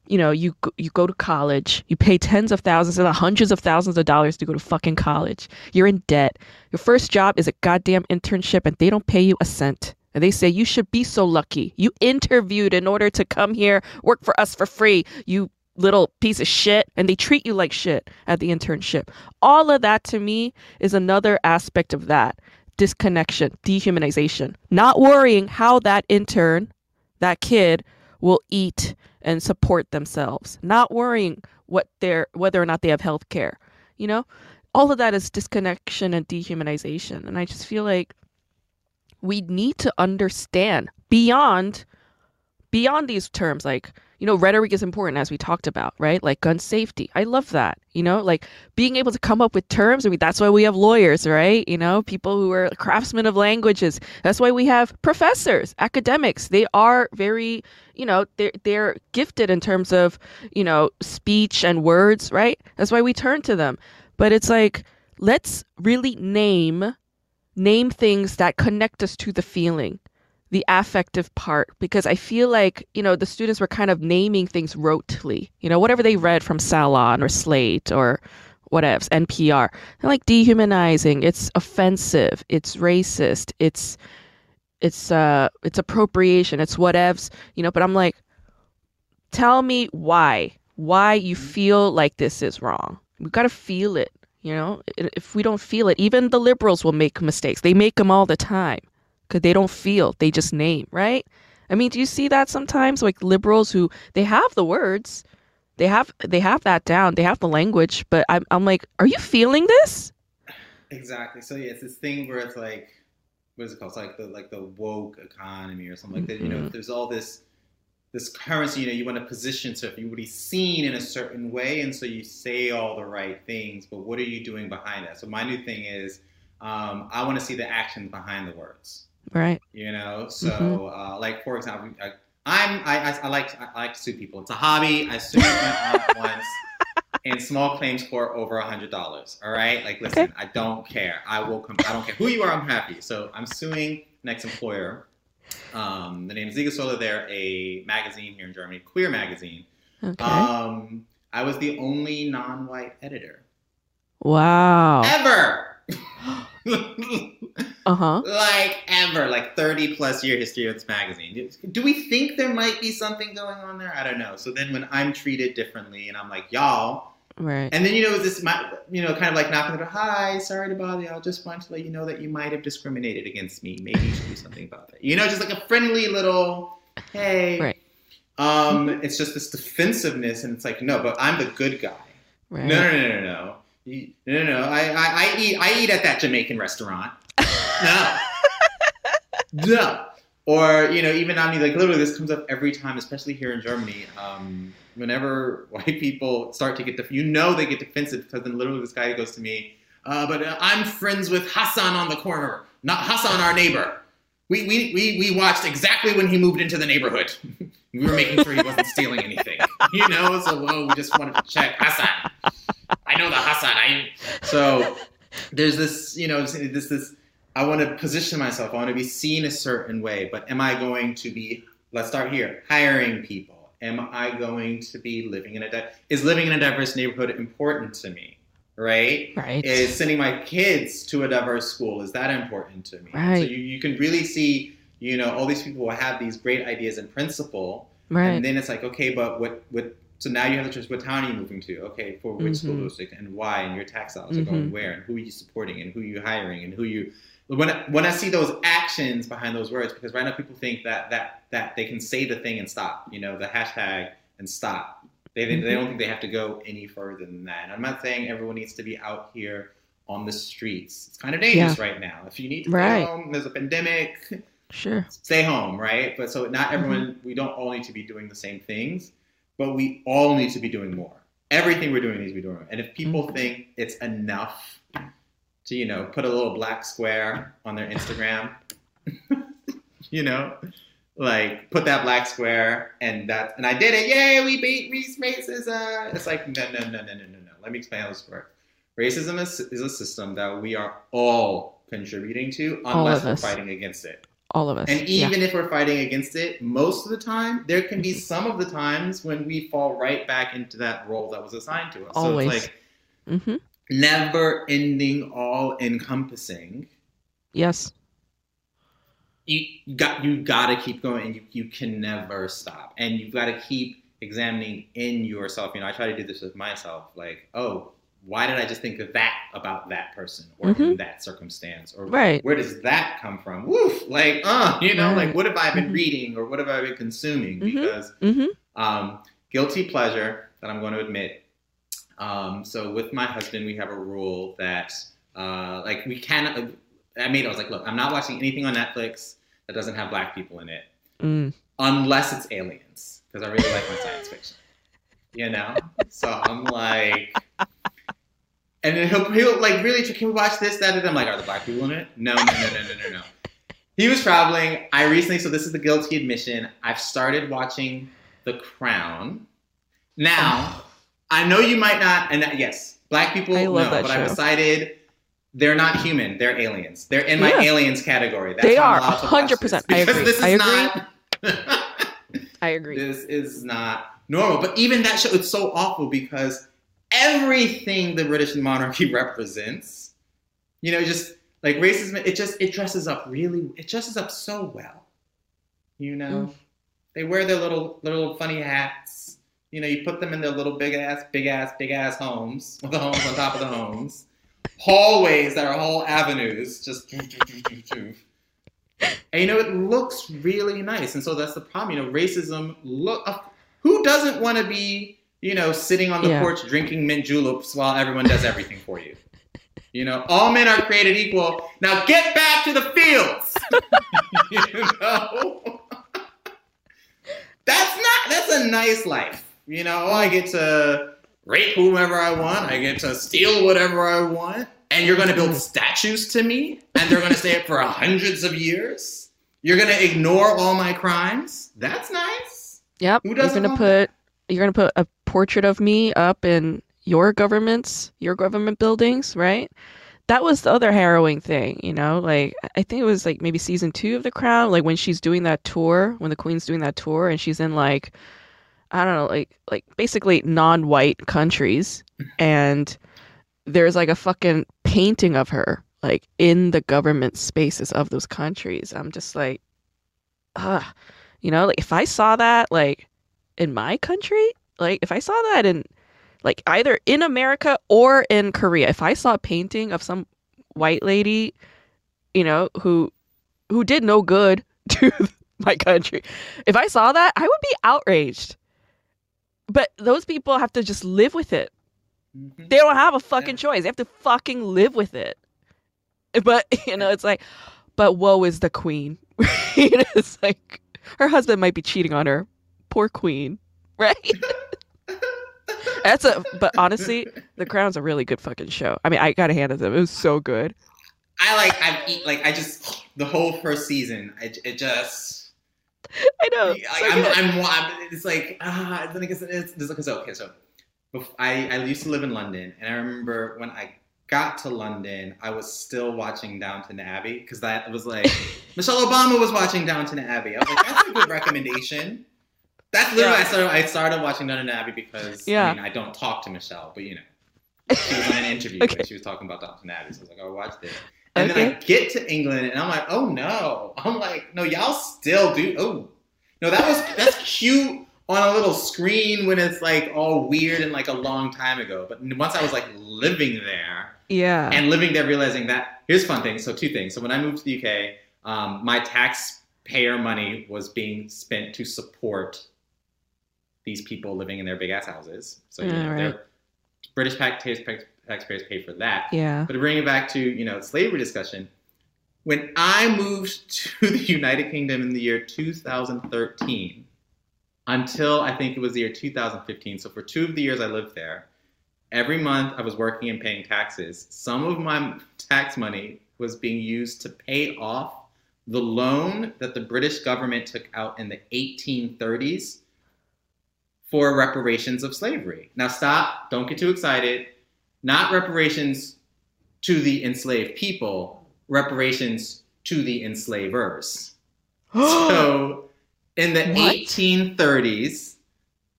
You know, you you go to college, you pay tens of thousands and hundreds of thousands of dollars to go to fucking college. You're in debt. Your first job is a goddamn internship, and they don't pay you a cent. And they say you should be so lucky. You interviewed in order to come here, work for us for free. You little piece of shit and they treat you like shit at the internship. All of that to me is another aspect of that disconnection, dehumanization, not worrying how that intern, that kid will eat and support themselves, not worrying what they're whether or not they have health care. You know? All of that is disconnection and dehumanization. And I just feel like we need to understand beyond beyond these terms like you know, rhetoric is important as we talked about, right? Like gun safety. I love that. You know, like being able to come up with terms. I mean, that's why we have lawyers, right? You know, people who are craftsmen of languages. That's why we have professors, academics. They are very, you know, they're they're gifted in terms of, you know, speech and words, right? That's why we turn to them. But it's like, let's really name name things that connect us to the feeling the affective part because I feel like, you know, the students were kind of naming things rotely, you know, whatever they read from Salon or Slate or whatever, NPR. They're like dehumanizing, it's offensive, it's racist, it's it's uh it's appropriation, it's whatevs, you know, but I'm like tell me why. Why you feel like this is wrong. We've got to feel it, you know? If we don't feel it, even the liberals will make mistakes. They make them all the time because they don't feel, they just name, right? I mean, do you see that sometimes? Like liberals who they have the words, they have they have that down, they have the language, but I'm I'm like, are you feeling this? Exactly. So yeah, it's this thing where it's like, what is it called? It's like the like the woke economy or something like that. You know, Mhm. there's all this this currency. You know, you want to position so you would be seen in a certain way, and so you say all the right things. But what are you doing behind that? So my new thing is, um, I want to see the actions behind the words. Right. You know, so Mhm. uh, like for example, I, I'm I, I, I like I like to sue people. It's a hobby. I sued my aunt <laughs> once in small claims court over a hundred dollars. All right, like listen, Okay. I don't care. I will come. I don't care who you are. I'm happy. So I'm suing next employer. Um, the name is Siegessäule. They're a magazine here in Germany, queer magazine. Okay. Um, I was the only non-white editor wow. ever. <gasps> <laughs> <laughs> Uh huh. like ever, like 30 plus year history of this magazine. Do we think there might be something going on there? I don't know. So then when I'm treated differently and I'm like, y'all, Right. and then you know this, my, you know, kind of like knocking the door, hi, sorry to bother you. I just want to let you know that you might have discriminated against me. Maybe you should do something about it. You know, just like a friendly little, hey. Right. Um, it's just this defensive,ness and it's like, no, but I'm the good guy. right. No, no, no, no, no. No, no, no. I, I, I eat, I eat at that Jamaican restaurant. <laughs> No. no. Or, you know, even I mean, like literally this comes up every time, especially here in Germany. Um, whenever <laughs> white people start to get, def- you know, they get defensive because then literally this guy goes to me, uh, but uh, I'm friends with Hassan on the corner, not Hassan, our neighbor. We, we, we, we watched exactly when he moved into the neighborhood. <laughs> we were making sure he wasn't stealing anything, you know. So well, we just wanted to check Hassan. I know the Hassan. I so there's this, you know, this this. I want to position myself. I want to be seen a certain way. But am I going to be? Let's start here. Hiring people. Am I going to be living in a? Di- is living in a diverse neighborhood important to me? Right. Right. Is sending my kids to a diverse school is that important to me? Right. So you, you can really see, you know, all these people will have these great ideas in principle, right. and then it's like, okay, but what what? So now you have the choose what town are you moving to? Okay, for which school Mhm. district and why, and your tax dollars are going Mhm. where, and who are you supporting, and who are you hiring, and who you. When I, when I see those actions behind those words, because right now people think that that that they can say the thing and stop, you know, the hashtag and stop. They they, they don't think they have to go any further than that. And I'm not saying everyone needs to be out here on the streets. It's kind of dangerous right now. If you need to Right. stay home, there's a pandemic, Sure. stay home, right? But so not everyone, we don't all need to be doing the same things, but we all need to be doing more. Everything we're doing needs to be doing more. And if people think it's enough to, you know, put a little black square on their Instagram, <laughs> you know, like put that black square and that, and I did it, yay, we beat racism. It's like, no, no, no, no, no, no, no. Let me explain how this works. Racism is, is a system that we are all contributing to unless we're fighting against it. All of us. And yeah. even if we're fighting against it, most of the time, there can be some of the times when we fall right back into that role that was assigned to us. Always. So it's like mm-hmm. never ending, all encompassing. Yes. You you got you gotta keep going and you, you can never stop. And you've gotta keep examining in yourself. You know, I try to do this with myself, like, oh, why did I just think of that about that person or in Mhm. that circumstance? Or Right. where does that come from? Woof, like, uh, you know, Right. like what have I been Mhm. reading or what have I been consuming? Mhm. Because hmm um, guilty pleasure that I'm going to admit. Um, so with my husband, we have a rule that uh, like we cannot. I made. it. I was like, look, I'm not watching anything on Netflix that doesn't have black people in it, Mm. unless it's aliens, because I really like my science fiction. You know, so I'm like. And then he'll, he'll like really can we watch this that and I'm like are the black people in it? No no no no no no no. <laughs> He was traveling. I recently so this is the guilty admission. I've started watching The Crown. Now oh. I know you might not and that, yes black people I love no that but I've decided they're not human. They're aliens. They're in my Yeah. aliens category. That's They are, watch 100%. I agree. This is I agree. not. I agree. <laughs> This is not normal. But even that show, it's so awful because everything the British monarchy <laughs> represents, you know, just like racism, it just it dresses up really, it dresses up so well. You know, Mm. they wear their little little funny hats. You know, you put them in their little big ass, big ass, big ass homes with <laughs> the homes on top of the homes, hallways that are whole avenues, just. <laughs> And you know, it looks really nice. And so that's the problem. You know, racism look who doesn't want to be, you know, sitting on the Yeah. porch drinking mint juleps while everyone does everything for you? You know, all men are created equal. Now get back to the fields. <laughs> you know? <laughs> That's not that's a nice life. You know, oh, I get to rape whomever I want, I get to steal whatever I want, and you're gonna build mm-hmm. statues to me, and they're gonna stay it for hundreds of years. You're gonna ignore all my crimes. That's nice. Yep. Who doesn't You're gonna put you're gonna put a portrait of me up in your governments, your government buildings, right? That was the other harrowing thing, you know. Like I think it was like maybe season two of The Crown, like when she's doing that tour, when the Queen's doing that tour, and she's in like I don't know, like like basically non-white countries, and there's like a fucking painting of her like in the government spaces of those countries. I'm just like, ah, you know, like if I saw that like in my country, like if I saw that in like either in America or in Korea, if I saw a painting of some white lady, you know, who who did no good <laughs> to my country, if I saw that, I would be outraged. But those people have to just live with it. Mhm. They don't have a fucking Yeah. choice. They have to fucking live with it. <laughs> But you know, it's like, but woe is the queen. You <laughs> know, it's like her husband might be cheating on her. Poor queen, <laughs> right? That's a. But honestly, <laughs> The Crown's a really good fucking show. I mean, I gotta hand it to them. It was so good. I like I eat like I just the whole first season. I, it just I know. I, so I'm, good. I'm, I'm, it's like ah, I think it's, it's, it's, it's okay. So, I I used to live in London, and I remember when I got to London, I was still watching Downton Abbey because that was like <laughs> Michelle Obama was watching Downton Abbey. I was like, that's a good recommendation. That's literally Yeah. I started. I started watching Downton Abbey because Yeah. I mean I don't talk to Michelle, but you know <laughs> she was on an interview Okay. she was talking about Downton Abbey, so I was like, oh, watch this. And then I get to England and I'm like, oh no. I'm like, no, y'all still do. Oh, no, that was that's cute on a little screen when it's like all weird and like a long time ago. But once I was like living there yeah. and living there, realizing that here's a fun thing. So two things. So when I moved to the UK, um, my taxpayer money was being spent to support these people living in their big ass houses. So you ah, know, right. British taxpayers taxpayers pay for that. Yeah. But to bring it back to you know slavery discussion, when I moved <laughs> to the United Kingdom in the year 2013, until I think it was the year 2015. So for two of the years I lived there, every month I was working and paying taxes. Some of my tax money was being used to pay off the loan that the British government took out in the 1830s for reparations of slavery. Now, stop, don't get too excited. Not reparations to the enslaved people, reparations to the enslavers. <gasps> so, in the What? 1830s,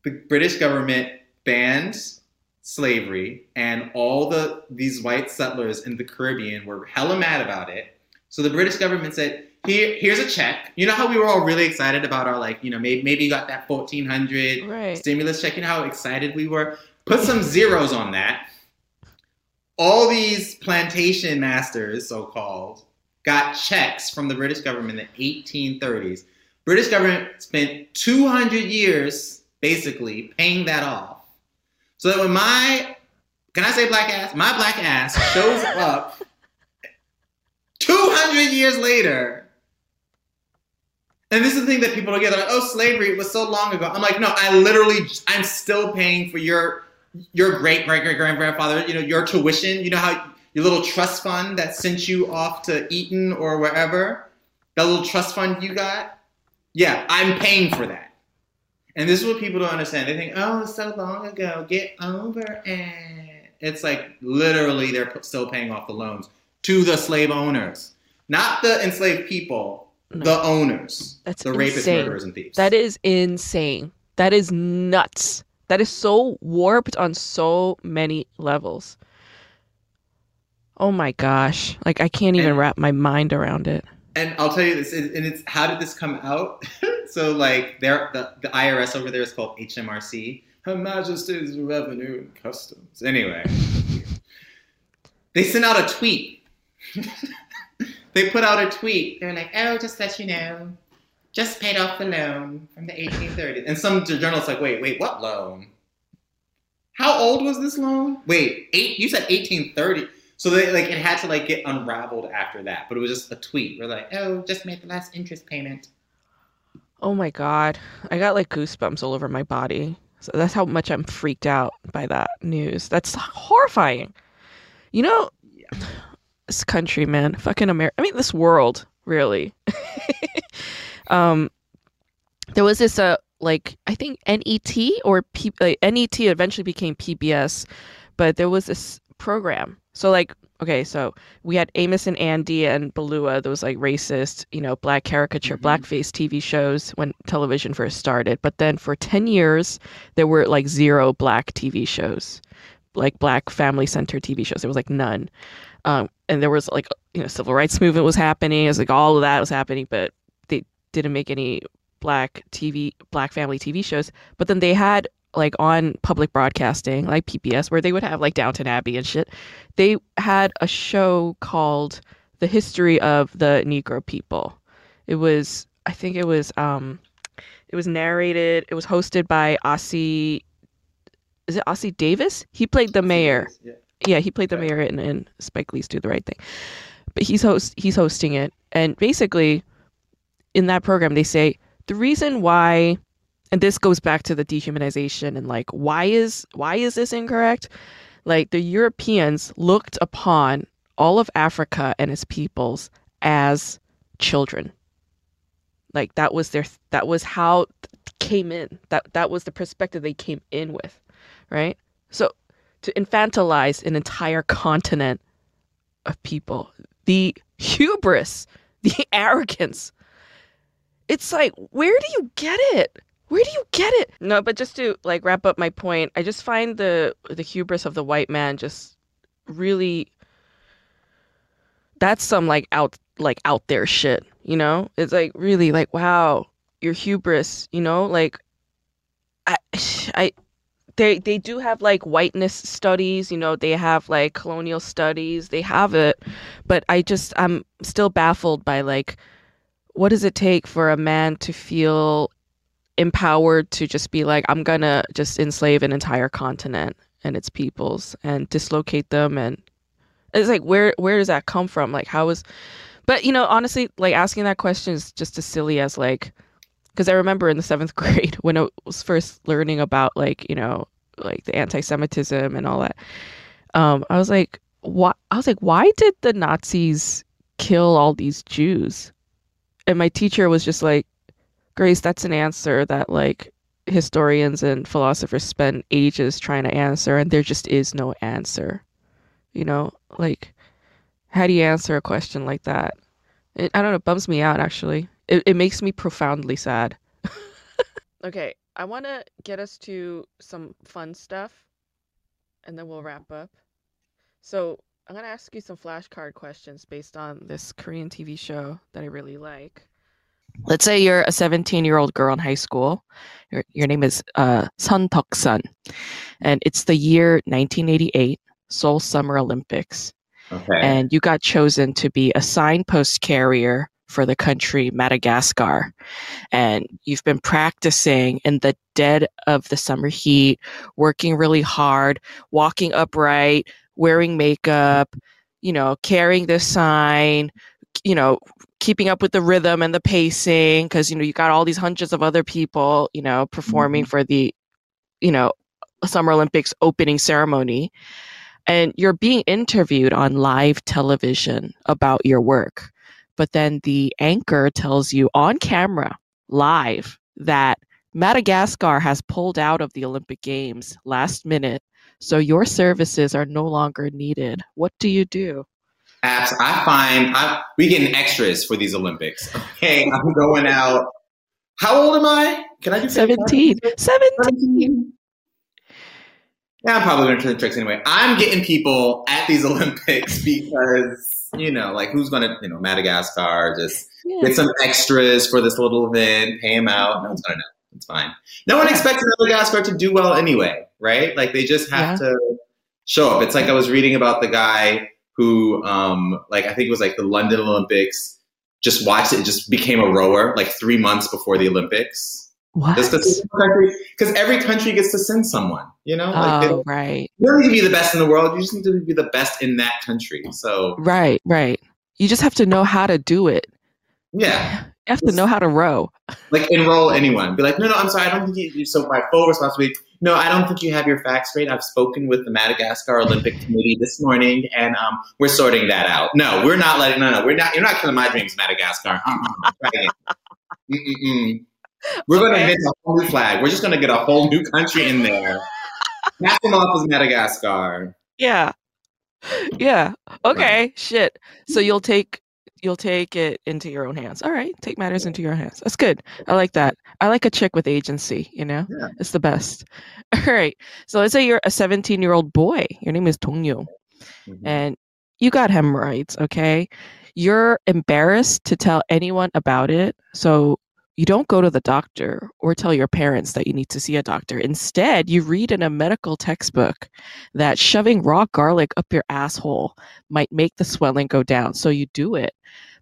the British government banned slavery, and all the these white settlers in the Caribbean were hella mad about it. So the British government said, "Here, here's a check." You know how we were all really excited about our like, you know, maybe maybe you got that fourteen hundred right. stimulus check. You know how excited we were. Put some zeros on that. All these plantation masters, so called, got checks from the British government in the 1830s. British government spent 200 years basically paying that off. So that when my, can I say black ass? My black ass shows up <laughs> 200 years later. And this is the thing that people don't get. They're like, oh, slavery was so long ago. I'm like, no, I literally, I'm still paying for your your great great great grandfather, you know, your tuition. You know how your little trust fund that sent you off to Eton or wherever, that little trust fund you got. Yeah, I'm paying for that. And this is what people don't understand. They think, oh, it's so long ago. Get over it. It's like literally they're still paying off the loans to the slave owners, not the enslaved people, No. the owners, That's the rapists, murderers, and thieves. That is insane. That is nuts. That is so warped on so many levels. Oh my gosh. Like I can't even And- wrap my mind around it. And I'll tell you this, and and it's how did this come out? <laughs> so like, there, the the IRS over there is called HMRC, Her Majesty's Revenue and Customs. Anyway, <laughs> they sent out a tweet. <laughs> they put out a tweet. They're like, "Oh, just let you know, just paid off the loan from the 1830s." And some journalists like, "Wait, wait, what loan? How old was this loan? Wait, eight? You said 1830." So they like it had to like get unraveled after that, but it was just a tweet. We're like, oh, just made the last interest payment. Oh my god. I got like goosebumps all over my body. So that's how much I'm freaked out by that news. That's horrifying. You know, this country, man, fucking America. I mean, this world, really. <laughs> um, there was this uh, like I think NET or P- like, NET eventually became PBS, but there was this program. So like, okay, so we had Amos and Andy and Beulah, those like racist, you know, black caricature, Mhm. blackface TV shows when television first started. But then for 10 years, there were like zero black TV shows, like black family centered TV shows. There was like none. Um, and there was like, you know, civil rights movement was happening. It was like all of that was happening, but they didn't make any black TV, black family TV shows. But then they had like on public broadcasting, like PBS, where they would have like Downton Abbey and shit. They had a show called The History of the Negro People. It was, I think it was, um, it was narrated, it was hosted by Ossie, is it Ossie Davis? He played the mayor. Yeah. Yeah, he played the mayor in, in Spike Lee's Do the Right Thing. But he's host he's hosting it. And basically in that program they say the reason why and this goes back to the dehumanization and like why is why is this incorrect? Like the Europeans looked upon all of Africa and its peoples as children. Like that was their that was how came in. That that was the perspective they came in with, right? So to infantilize an entire continent of people, the hubris, the <laughs> arrogance. It's like, where do you get it? Where do you get it? No, but just to like wrap up my point, I just find the the hubris of the white man just really that's some like out like out there shit, you know? It's like really like wow, your hubris, you know? Like I <sighs> I they they do have like whiteness studies, you know, they have like colonial studies, they have it, but I just I'm still baffled by like what does it take for a man to feel empowered to just be like I'm to just enslave an entire continent and its peoples and dislocate them and it's like where where does that come from? Like how is but you know honestly like asking that question is just as silly as like because i remember in the seventh <laughs> grade when i was first learning about like you know like the anti-semitism and all that um i was like what i was like why did the nazis kill all these jews? And my teacher was just like grace that's an answer that like historians and philosophers spend ages trying to answer and there just is no answer. You know like how do you answer a question like that? It, i don't know it bums me out actually it, it makes me profoundly sad okay i want to get us to some fun stuff and then we'll wrap up so i'm going to ask you some flashcard questions based on this korean tv show that i really like let's say you're a 17 year old girl in high school. Your, your name is uh, Sun Tok Sun, and it's the year 1988, Seoul Summer Olympics. Okay. And you got chosen to be a signpost carrier for the country Madagascar. And you've been practicing in the dead of the summer heat, working really hard, walking upright, wearing makeup, you know, carrying this sign, you know, keeping up with the rhythm and the pacing because you know you got all these hundreds of other people you know performing Mhm. for the you know summer olympics opening ceremony and you're being interviewed on live television about your work but then the anchor tells you on camera live that madagascar has pulled out of the olympic games last minute so your services are no longer needed what do you do Apps. I find I, we getting extras for these Olympics. Okay, I'm going out. How old am I? Can I do 17 17 17? Yeah, I'm probably going to turn the tricks anyway. I'm getting people at these <laughs> Olympics because, you know, like who's going to, you know, Madagascar, just Yeah. get some extras for this little event, pay them out. No one's going to know. It's fine. No one expects Madagascar to do well anyway, right? Like they just have to show up. It's like I was reading about the guy who, um, like, I think it was like the London Olympics, just watched it, just became a rower like three months before the Olympics. Because every country gets to send someone, you know? Like Oh, right. you don't need to be the best in the world. You just need to be the best in that country. So Right, right. You just have to know how to do it. yeah, You have to know how to row. <laughs> like enroll anyone. Be like, no, no, I'm sorry, I don't think you. So my full responsibility. No, I don't think you have your facts straight. I've spoken with the Madagascar Olympic Committee this morning, and um, we're sorting that out. No, we're not letting. No, no, we're not. You're not killing my dreams, Madagascar. Uh-uh. We're going to Okay. invent a whole new flag. We're just going to get a whole new country in there. <laughs> Pass them off as Madagascar. Yeah. Yeah. Okay. Shit. So you'll take you'll take it into your own hands. All right. Take matters into your hands. That's good. I like that. I like a chick with agency, you know? Yeah. It's the best. <laughs> All right. So let's say you're a 17 year old boy. Your name is Dongyo. Mhm. and you got hemorrhoids, okay? You're embarrassed to tell anyone about it. So you don't go to the doctor or tell your parents that you need to see a doctor. Instead, you read in a medical textbook that shoving raw garlic up your asshole might make the swelling go down. So you do it.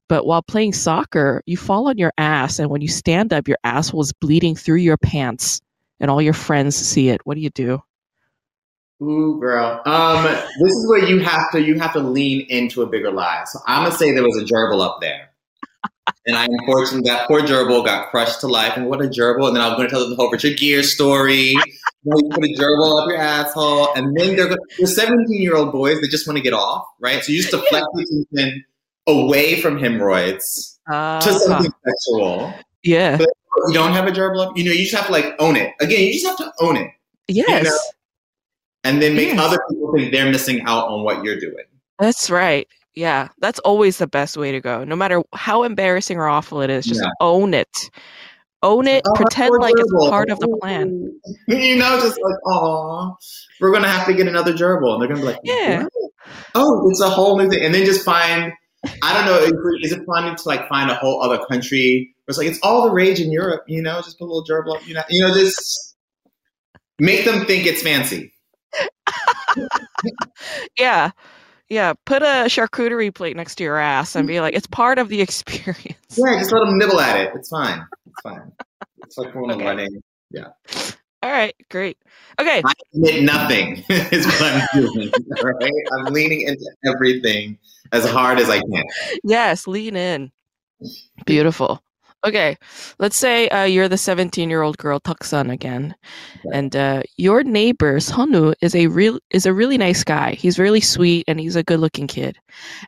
But while playing soccer, you fall on your ass, and when you stand up, your asshole is bleeding through your pants, and all your friends see it. What do you do? Ooh, girl. Um, this is where you have to you have to lean into a bigger lie. So I'm gonna say there was a gerbil up there, and I unfortunately, that poor gerbil got crushed to life. And what a gerbil! And then I'm gonna tell them the whole Richard Gere story. You, know, you put a gerbil up your asshole, and then they're they're 17 year old boys They just want to get off, right? So you just deflect the attention away from hemorrhoids to Uh, something sexual. yeah. You don't have a gerbil up. You know, you just have to like own it. Again, you just have to own it. Yes. know, and then make Yes. other people think they're missing out on what you're doing. That's right. Yeah, that's always the best way to go. No matter how embarrassing or awful it is, just Yeah. own it. Own it. Oh, pretend like it's part of the plan. <laughs> You know, just like, oh, we're gonna have to get another gerbil, and they're gonna be like, Yeah. "What? oh, it's a whole new thing, and then just find. I don't know. Is it fun to like find a whole other country? Where it's like it's all the rage in Europe. You know, just put a little gerbil up. You know, you know, just make them think it's fancy. <laughs> Yeah. Yeah. Put a charcuterie plate next to your ass and be like, it's part of the experience. Yeah, just let them nibble at it. It's fine. It's fine. It's like when Okay. running. Yeah. All right, great. Okay. I admit nothing <laughs> is what I'm doing. Right? I'm leaning into everything as hard as I can. Yes, lean in. Beautiful. Okay, let's say uh, you're the 17 year old girl Tuksun again, Okay. and uh, your neighbor Sonu is a real is a really nice guy. He's really sweet and he's a good looking kid,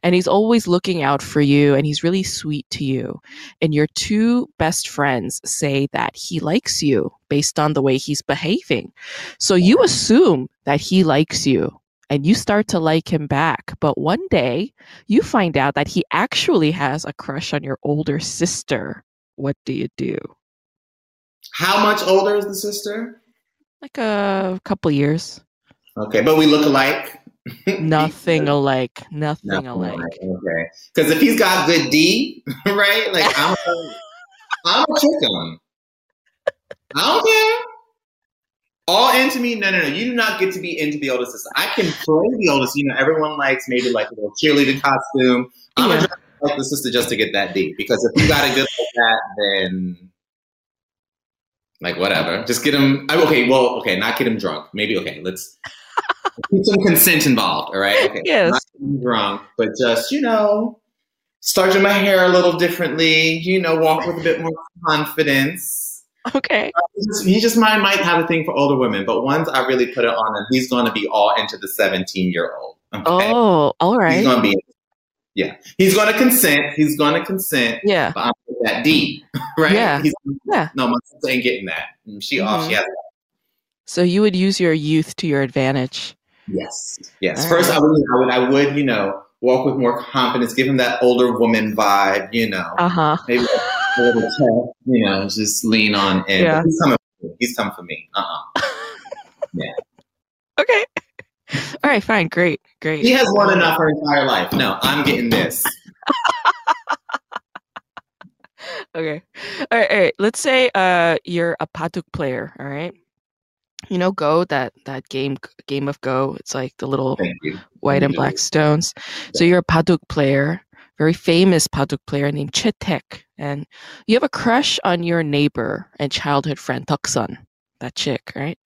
and he's always looking out for you and he's really sweet to you. And your two best friends say that he likes you based on the way he's behaving, so you assume that he likes you. And you start to like him back. But one day, you find out that he actually has a crush on your older sister. What do you do? How much older is the sister? Like a couple years. Okay, but we look alike. <laughs> Nothing <laughs> alike. Nothing Nothing alike. alike. Okay, because if he's got good D, <laughs> right? Like I'm, I'm a chick him. I don't care. All into me? No, no, no. You do not get to be into the older sister. I can play the older sister. You know, everyone likes maybe like a little cheerleader costume. I'm Yeah. dress like the sister just to get that D. Because if you got a good like that, then like whatever. Just get him. I- Okay, well, okay, not get him drunk. Maybe okay. Let's <laughs> keep some consent involved. All right. Okay. Yes. Not get him drunk, but just you know, starting my hair a little differently. You know, walk with a bit more confidence. Okay. He just, he just might might have a thing for older women, but once I really put it on him, he's going to be all into the seventeen year old. Okay? Oh, all right. he's going to be. Yeah, he's going to consent. He's going to consent. Yeah. But I'm with that D, <laughs> right? Yeah. He's, Yeah. No, my sister ain't getting that. She off. Mhm. She has So you would use your youth to your advantage. Yes. Yes. All First, right. I would, I would, I would, you know, walk with more confidence, give him that older woman vibe, you know, Uh huh. maybe a little <laughs> tough, you know, just lean on in. Yeah. He's coming. For me. He's coming for me. Uh. uh <laughs> Yeah. Okay. <laughs> All right. Fine. Great. Great. He has won enough her entire life. No, I'm getting this. <laughs> Okay. All right, all right. Let's say uh you're a Paduk player, all right? You know Go, that that game game of Go. It's like the little Thank white and black stones. So you're a Paduk player, very famous Paduk player named Choi Taek, and you have a crush on your neighbor and childhood friend Deok-sun, that chick, right?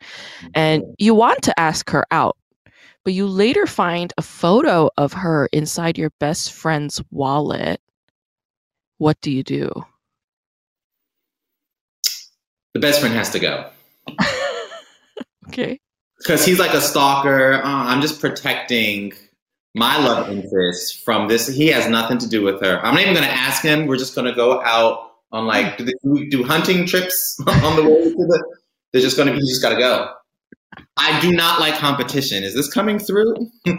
And you want to ask her out, but you later find a photo of her inside your best friend's wallet. What do you do? The best friend has to go <laughs> okay. because he's like a stalker. Uh, I'm just protecting my love interest from this. He has nothing to do with her. I'm not even going to ask him. We're just going to go out on like do, they, do hunting trips <laughs> on the way to the. They're just going to. be. You just got to go. I do not like competition. Is this coming through? <laughs>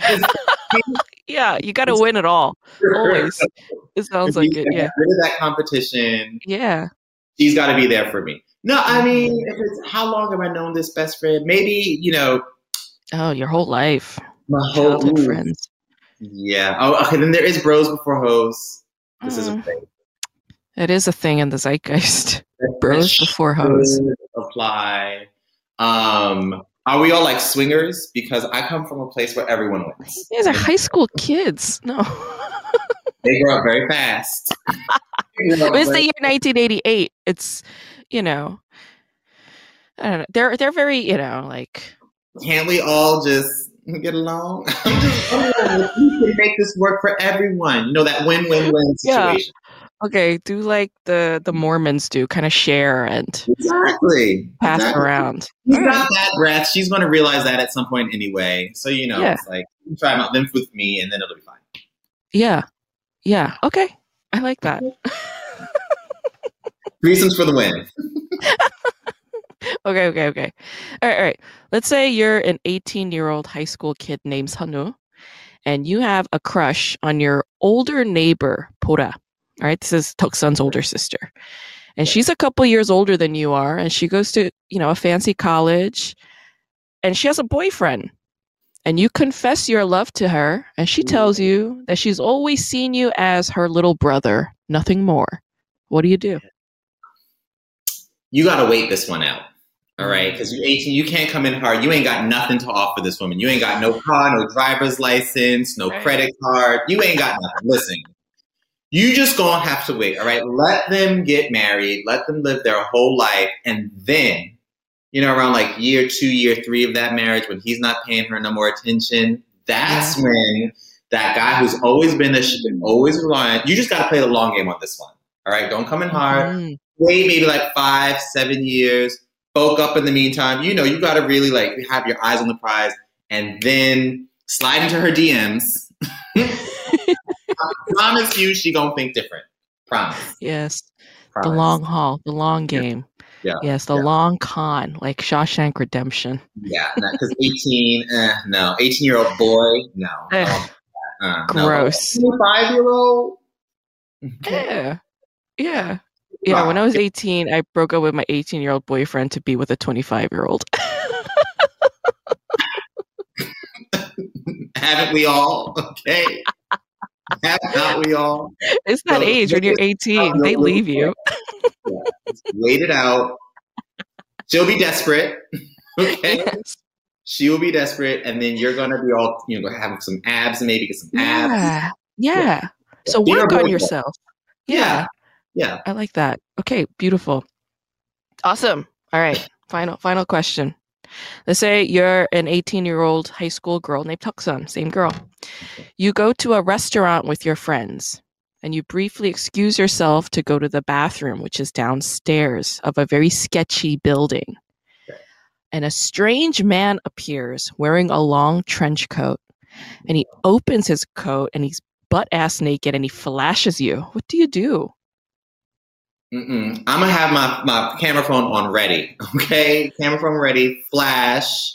Yeah, you got to win it all. Always. It sounds like it. Yeah. rid of that competition. Yeah. She's got to be there for me. No, I mean, if it's how long have I known this best friend? Maybe you know Oh, your whole life. my whole Childhood friends. Yeah. Oh, okay. Then there is bros before hoes. This is a Mm, thing. it is a thing in the zeitgeist. Bros before hoes. Apply. Um, are we all like swingers? Because I come from a place where everyone wins. These are high school kids. No. They grow up very fast. You know, it's the year 1988. It's, you know, I don't know. They're they're very, you know, like Can't we all just get along? <laughs> I'm just wondering we can make this work for everyone. You know that win-win-win situation. Okay, do like the the Mormons do, kind of share and Exactly. pass exactly. around. He's All not that breath. She's going to realize that at some point anyway. So you know, Yeah. it's like you try them out, then with me, and then it'll be fine. Yeah. Yeah. Okay. I like that. <laughs> Reasons for the win. <laughs> Okay, okay, okay. All right, all right. Let's say you're an 18 year old high school kid named Hanu, and you have a crush on your older neighbor, Pora. All right, this is Deok-sun's older sister. And she's a couple years older than you are, and she goes to, you know, a fancy college, and she has a boyfriend. And you confess your love to her, and she tells you that she's always seen you as her little brother, nothing more. What do you do? You got to wait this one out. All right, mm-hmm. because you're 18, you can't come in hard. You ain't got nothing to offer this woman. You ain't got no car, no driver's license, no Right. credit card. You ain't got nothing. Listen, you just gonna have to wait. All right, let them get married, let them live their whole life, and then you know, around like year two, year three of that marriage, when he's not paying her no more attention, that's Yeah. when that guy who's always been there, she's been always relying. You just got to play the long game on this one. All right, don't come in hard. Mm. Wait, maybe like five, seven years. Bulk up in the meantime. You know, you got to really like have your eyes on the prize, and then slide into her DMs. <laughs> Promise you, she gonna think different. Promise. Yes. promise. The long haul, the long game. Yeah. Yes, the Yeah. long con, like Shawshank Redemption. Yeah, because 18, eh, no. 18 year old boy, no. <laughs> Eh, Uh, gross. Five year old? Yeah. Yeah. Yeah, when I was 18, I broke up with my 18 year old boyfriend to be with a 25 year old. <laughs> Haven't we all? Okay. <laughs> Have not we all? it's that So, age when you're 18, they leave you. <laughs> Wait it out. She'll be desperate. <laughs> Okay. Yes. She will be desperate, and then you're gonna be all you know, have some abs and maybe get some abs. Yeah. Yeah. So Be her work on yourself. Yeah. Yeah. Yeah. I like that. Okay, beautiful. Awesome. All right. Final final question. Let's say you're an 18 year old high school girl named Deok-sun, same girl. You go to a restaurant with your friends and you briefly excuse yourself to go to the bathroom, which is downstairs of a very sketchy building. And a strange man appears wearing a long trench coat and he opens his coat and he's butt ass naked and he flashes you. What do you do? Mm-mm. I'm gonna have my, my camera phone on ready. <laughs> Okay, camera phone ready. Flash.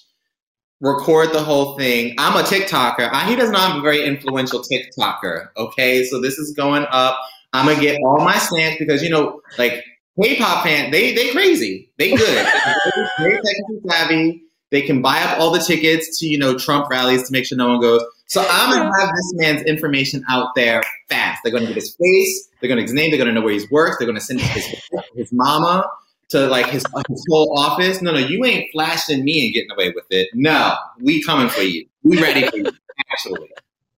Record the whole thing. I'm a TikToker. I, he does not have a very influential TikToker. Okay, so this is going up. I'm gonna get all my stance because you know, like K-pop fan, they they crazy. They good. <laughs> They're technically savvy. They can buy up all the tickets to you know Trump rallies to make sure no one goes. So I'm gonna have this man's information out there fast. They're gonna get his face. They're gonna get his name. They're gonna know where he's works. They're gonna send his his mama to like his his whole office. No, no, you ain't flashing me and getting away with it. No, we coming for you. We ready for you. Actually,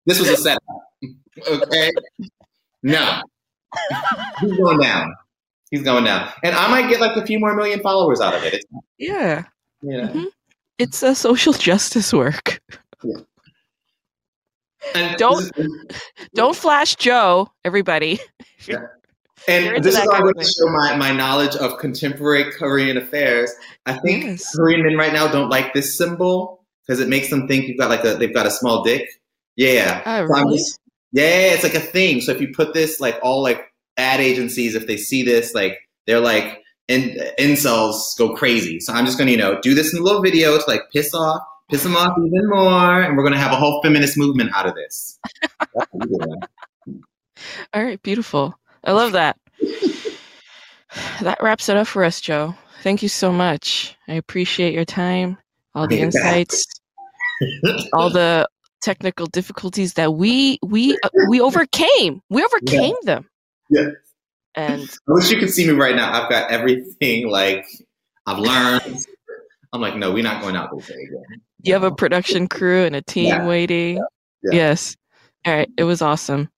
this was a setup. <laughs> Okay. No, he's going down. He's going down, and I might get like a few more million followers out of it. It's, Yeah. know. Mhm. It's a social justice work. And Don't- <laughs> Don't flash Joe, everybody. <laughs> You're And this is why of going to show my, my knowledge of contemporary Korean affairs. I think Yes. Korean men right now don't like this symbol because it makes them think you've got like a they've got a small dick. Yeah. Oh, So really? just- yeah, it's like a thing. So if you put this like all like ad agencies, if they see this, like they're like in, incels go crazy. So I'm just gonna, you know, do this in a little video to like piss off, piss them off even more, and we're gonna have a whole feminist movement out of this. That's what we do. All right, beautiful. I love that. <sighs> that wraps it up for us, Joe. Thank you so much. I appreciate your time, all the Yeah. insights, all the technical difficulties that we we uh, we overcame. We overcame them. Yeah. And I wish you could see me right now. I've got everything like I've learned. I'm like, no, we're not going out this way again. You have a production crew and a team Yeah. waiting. Yeah. Yes. All right. It was awesome.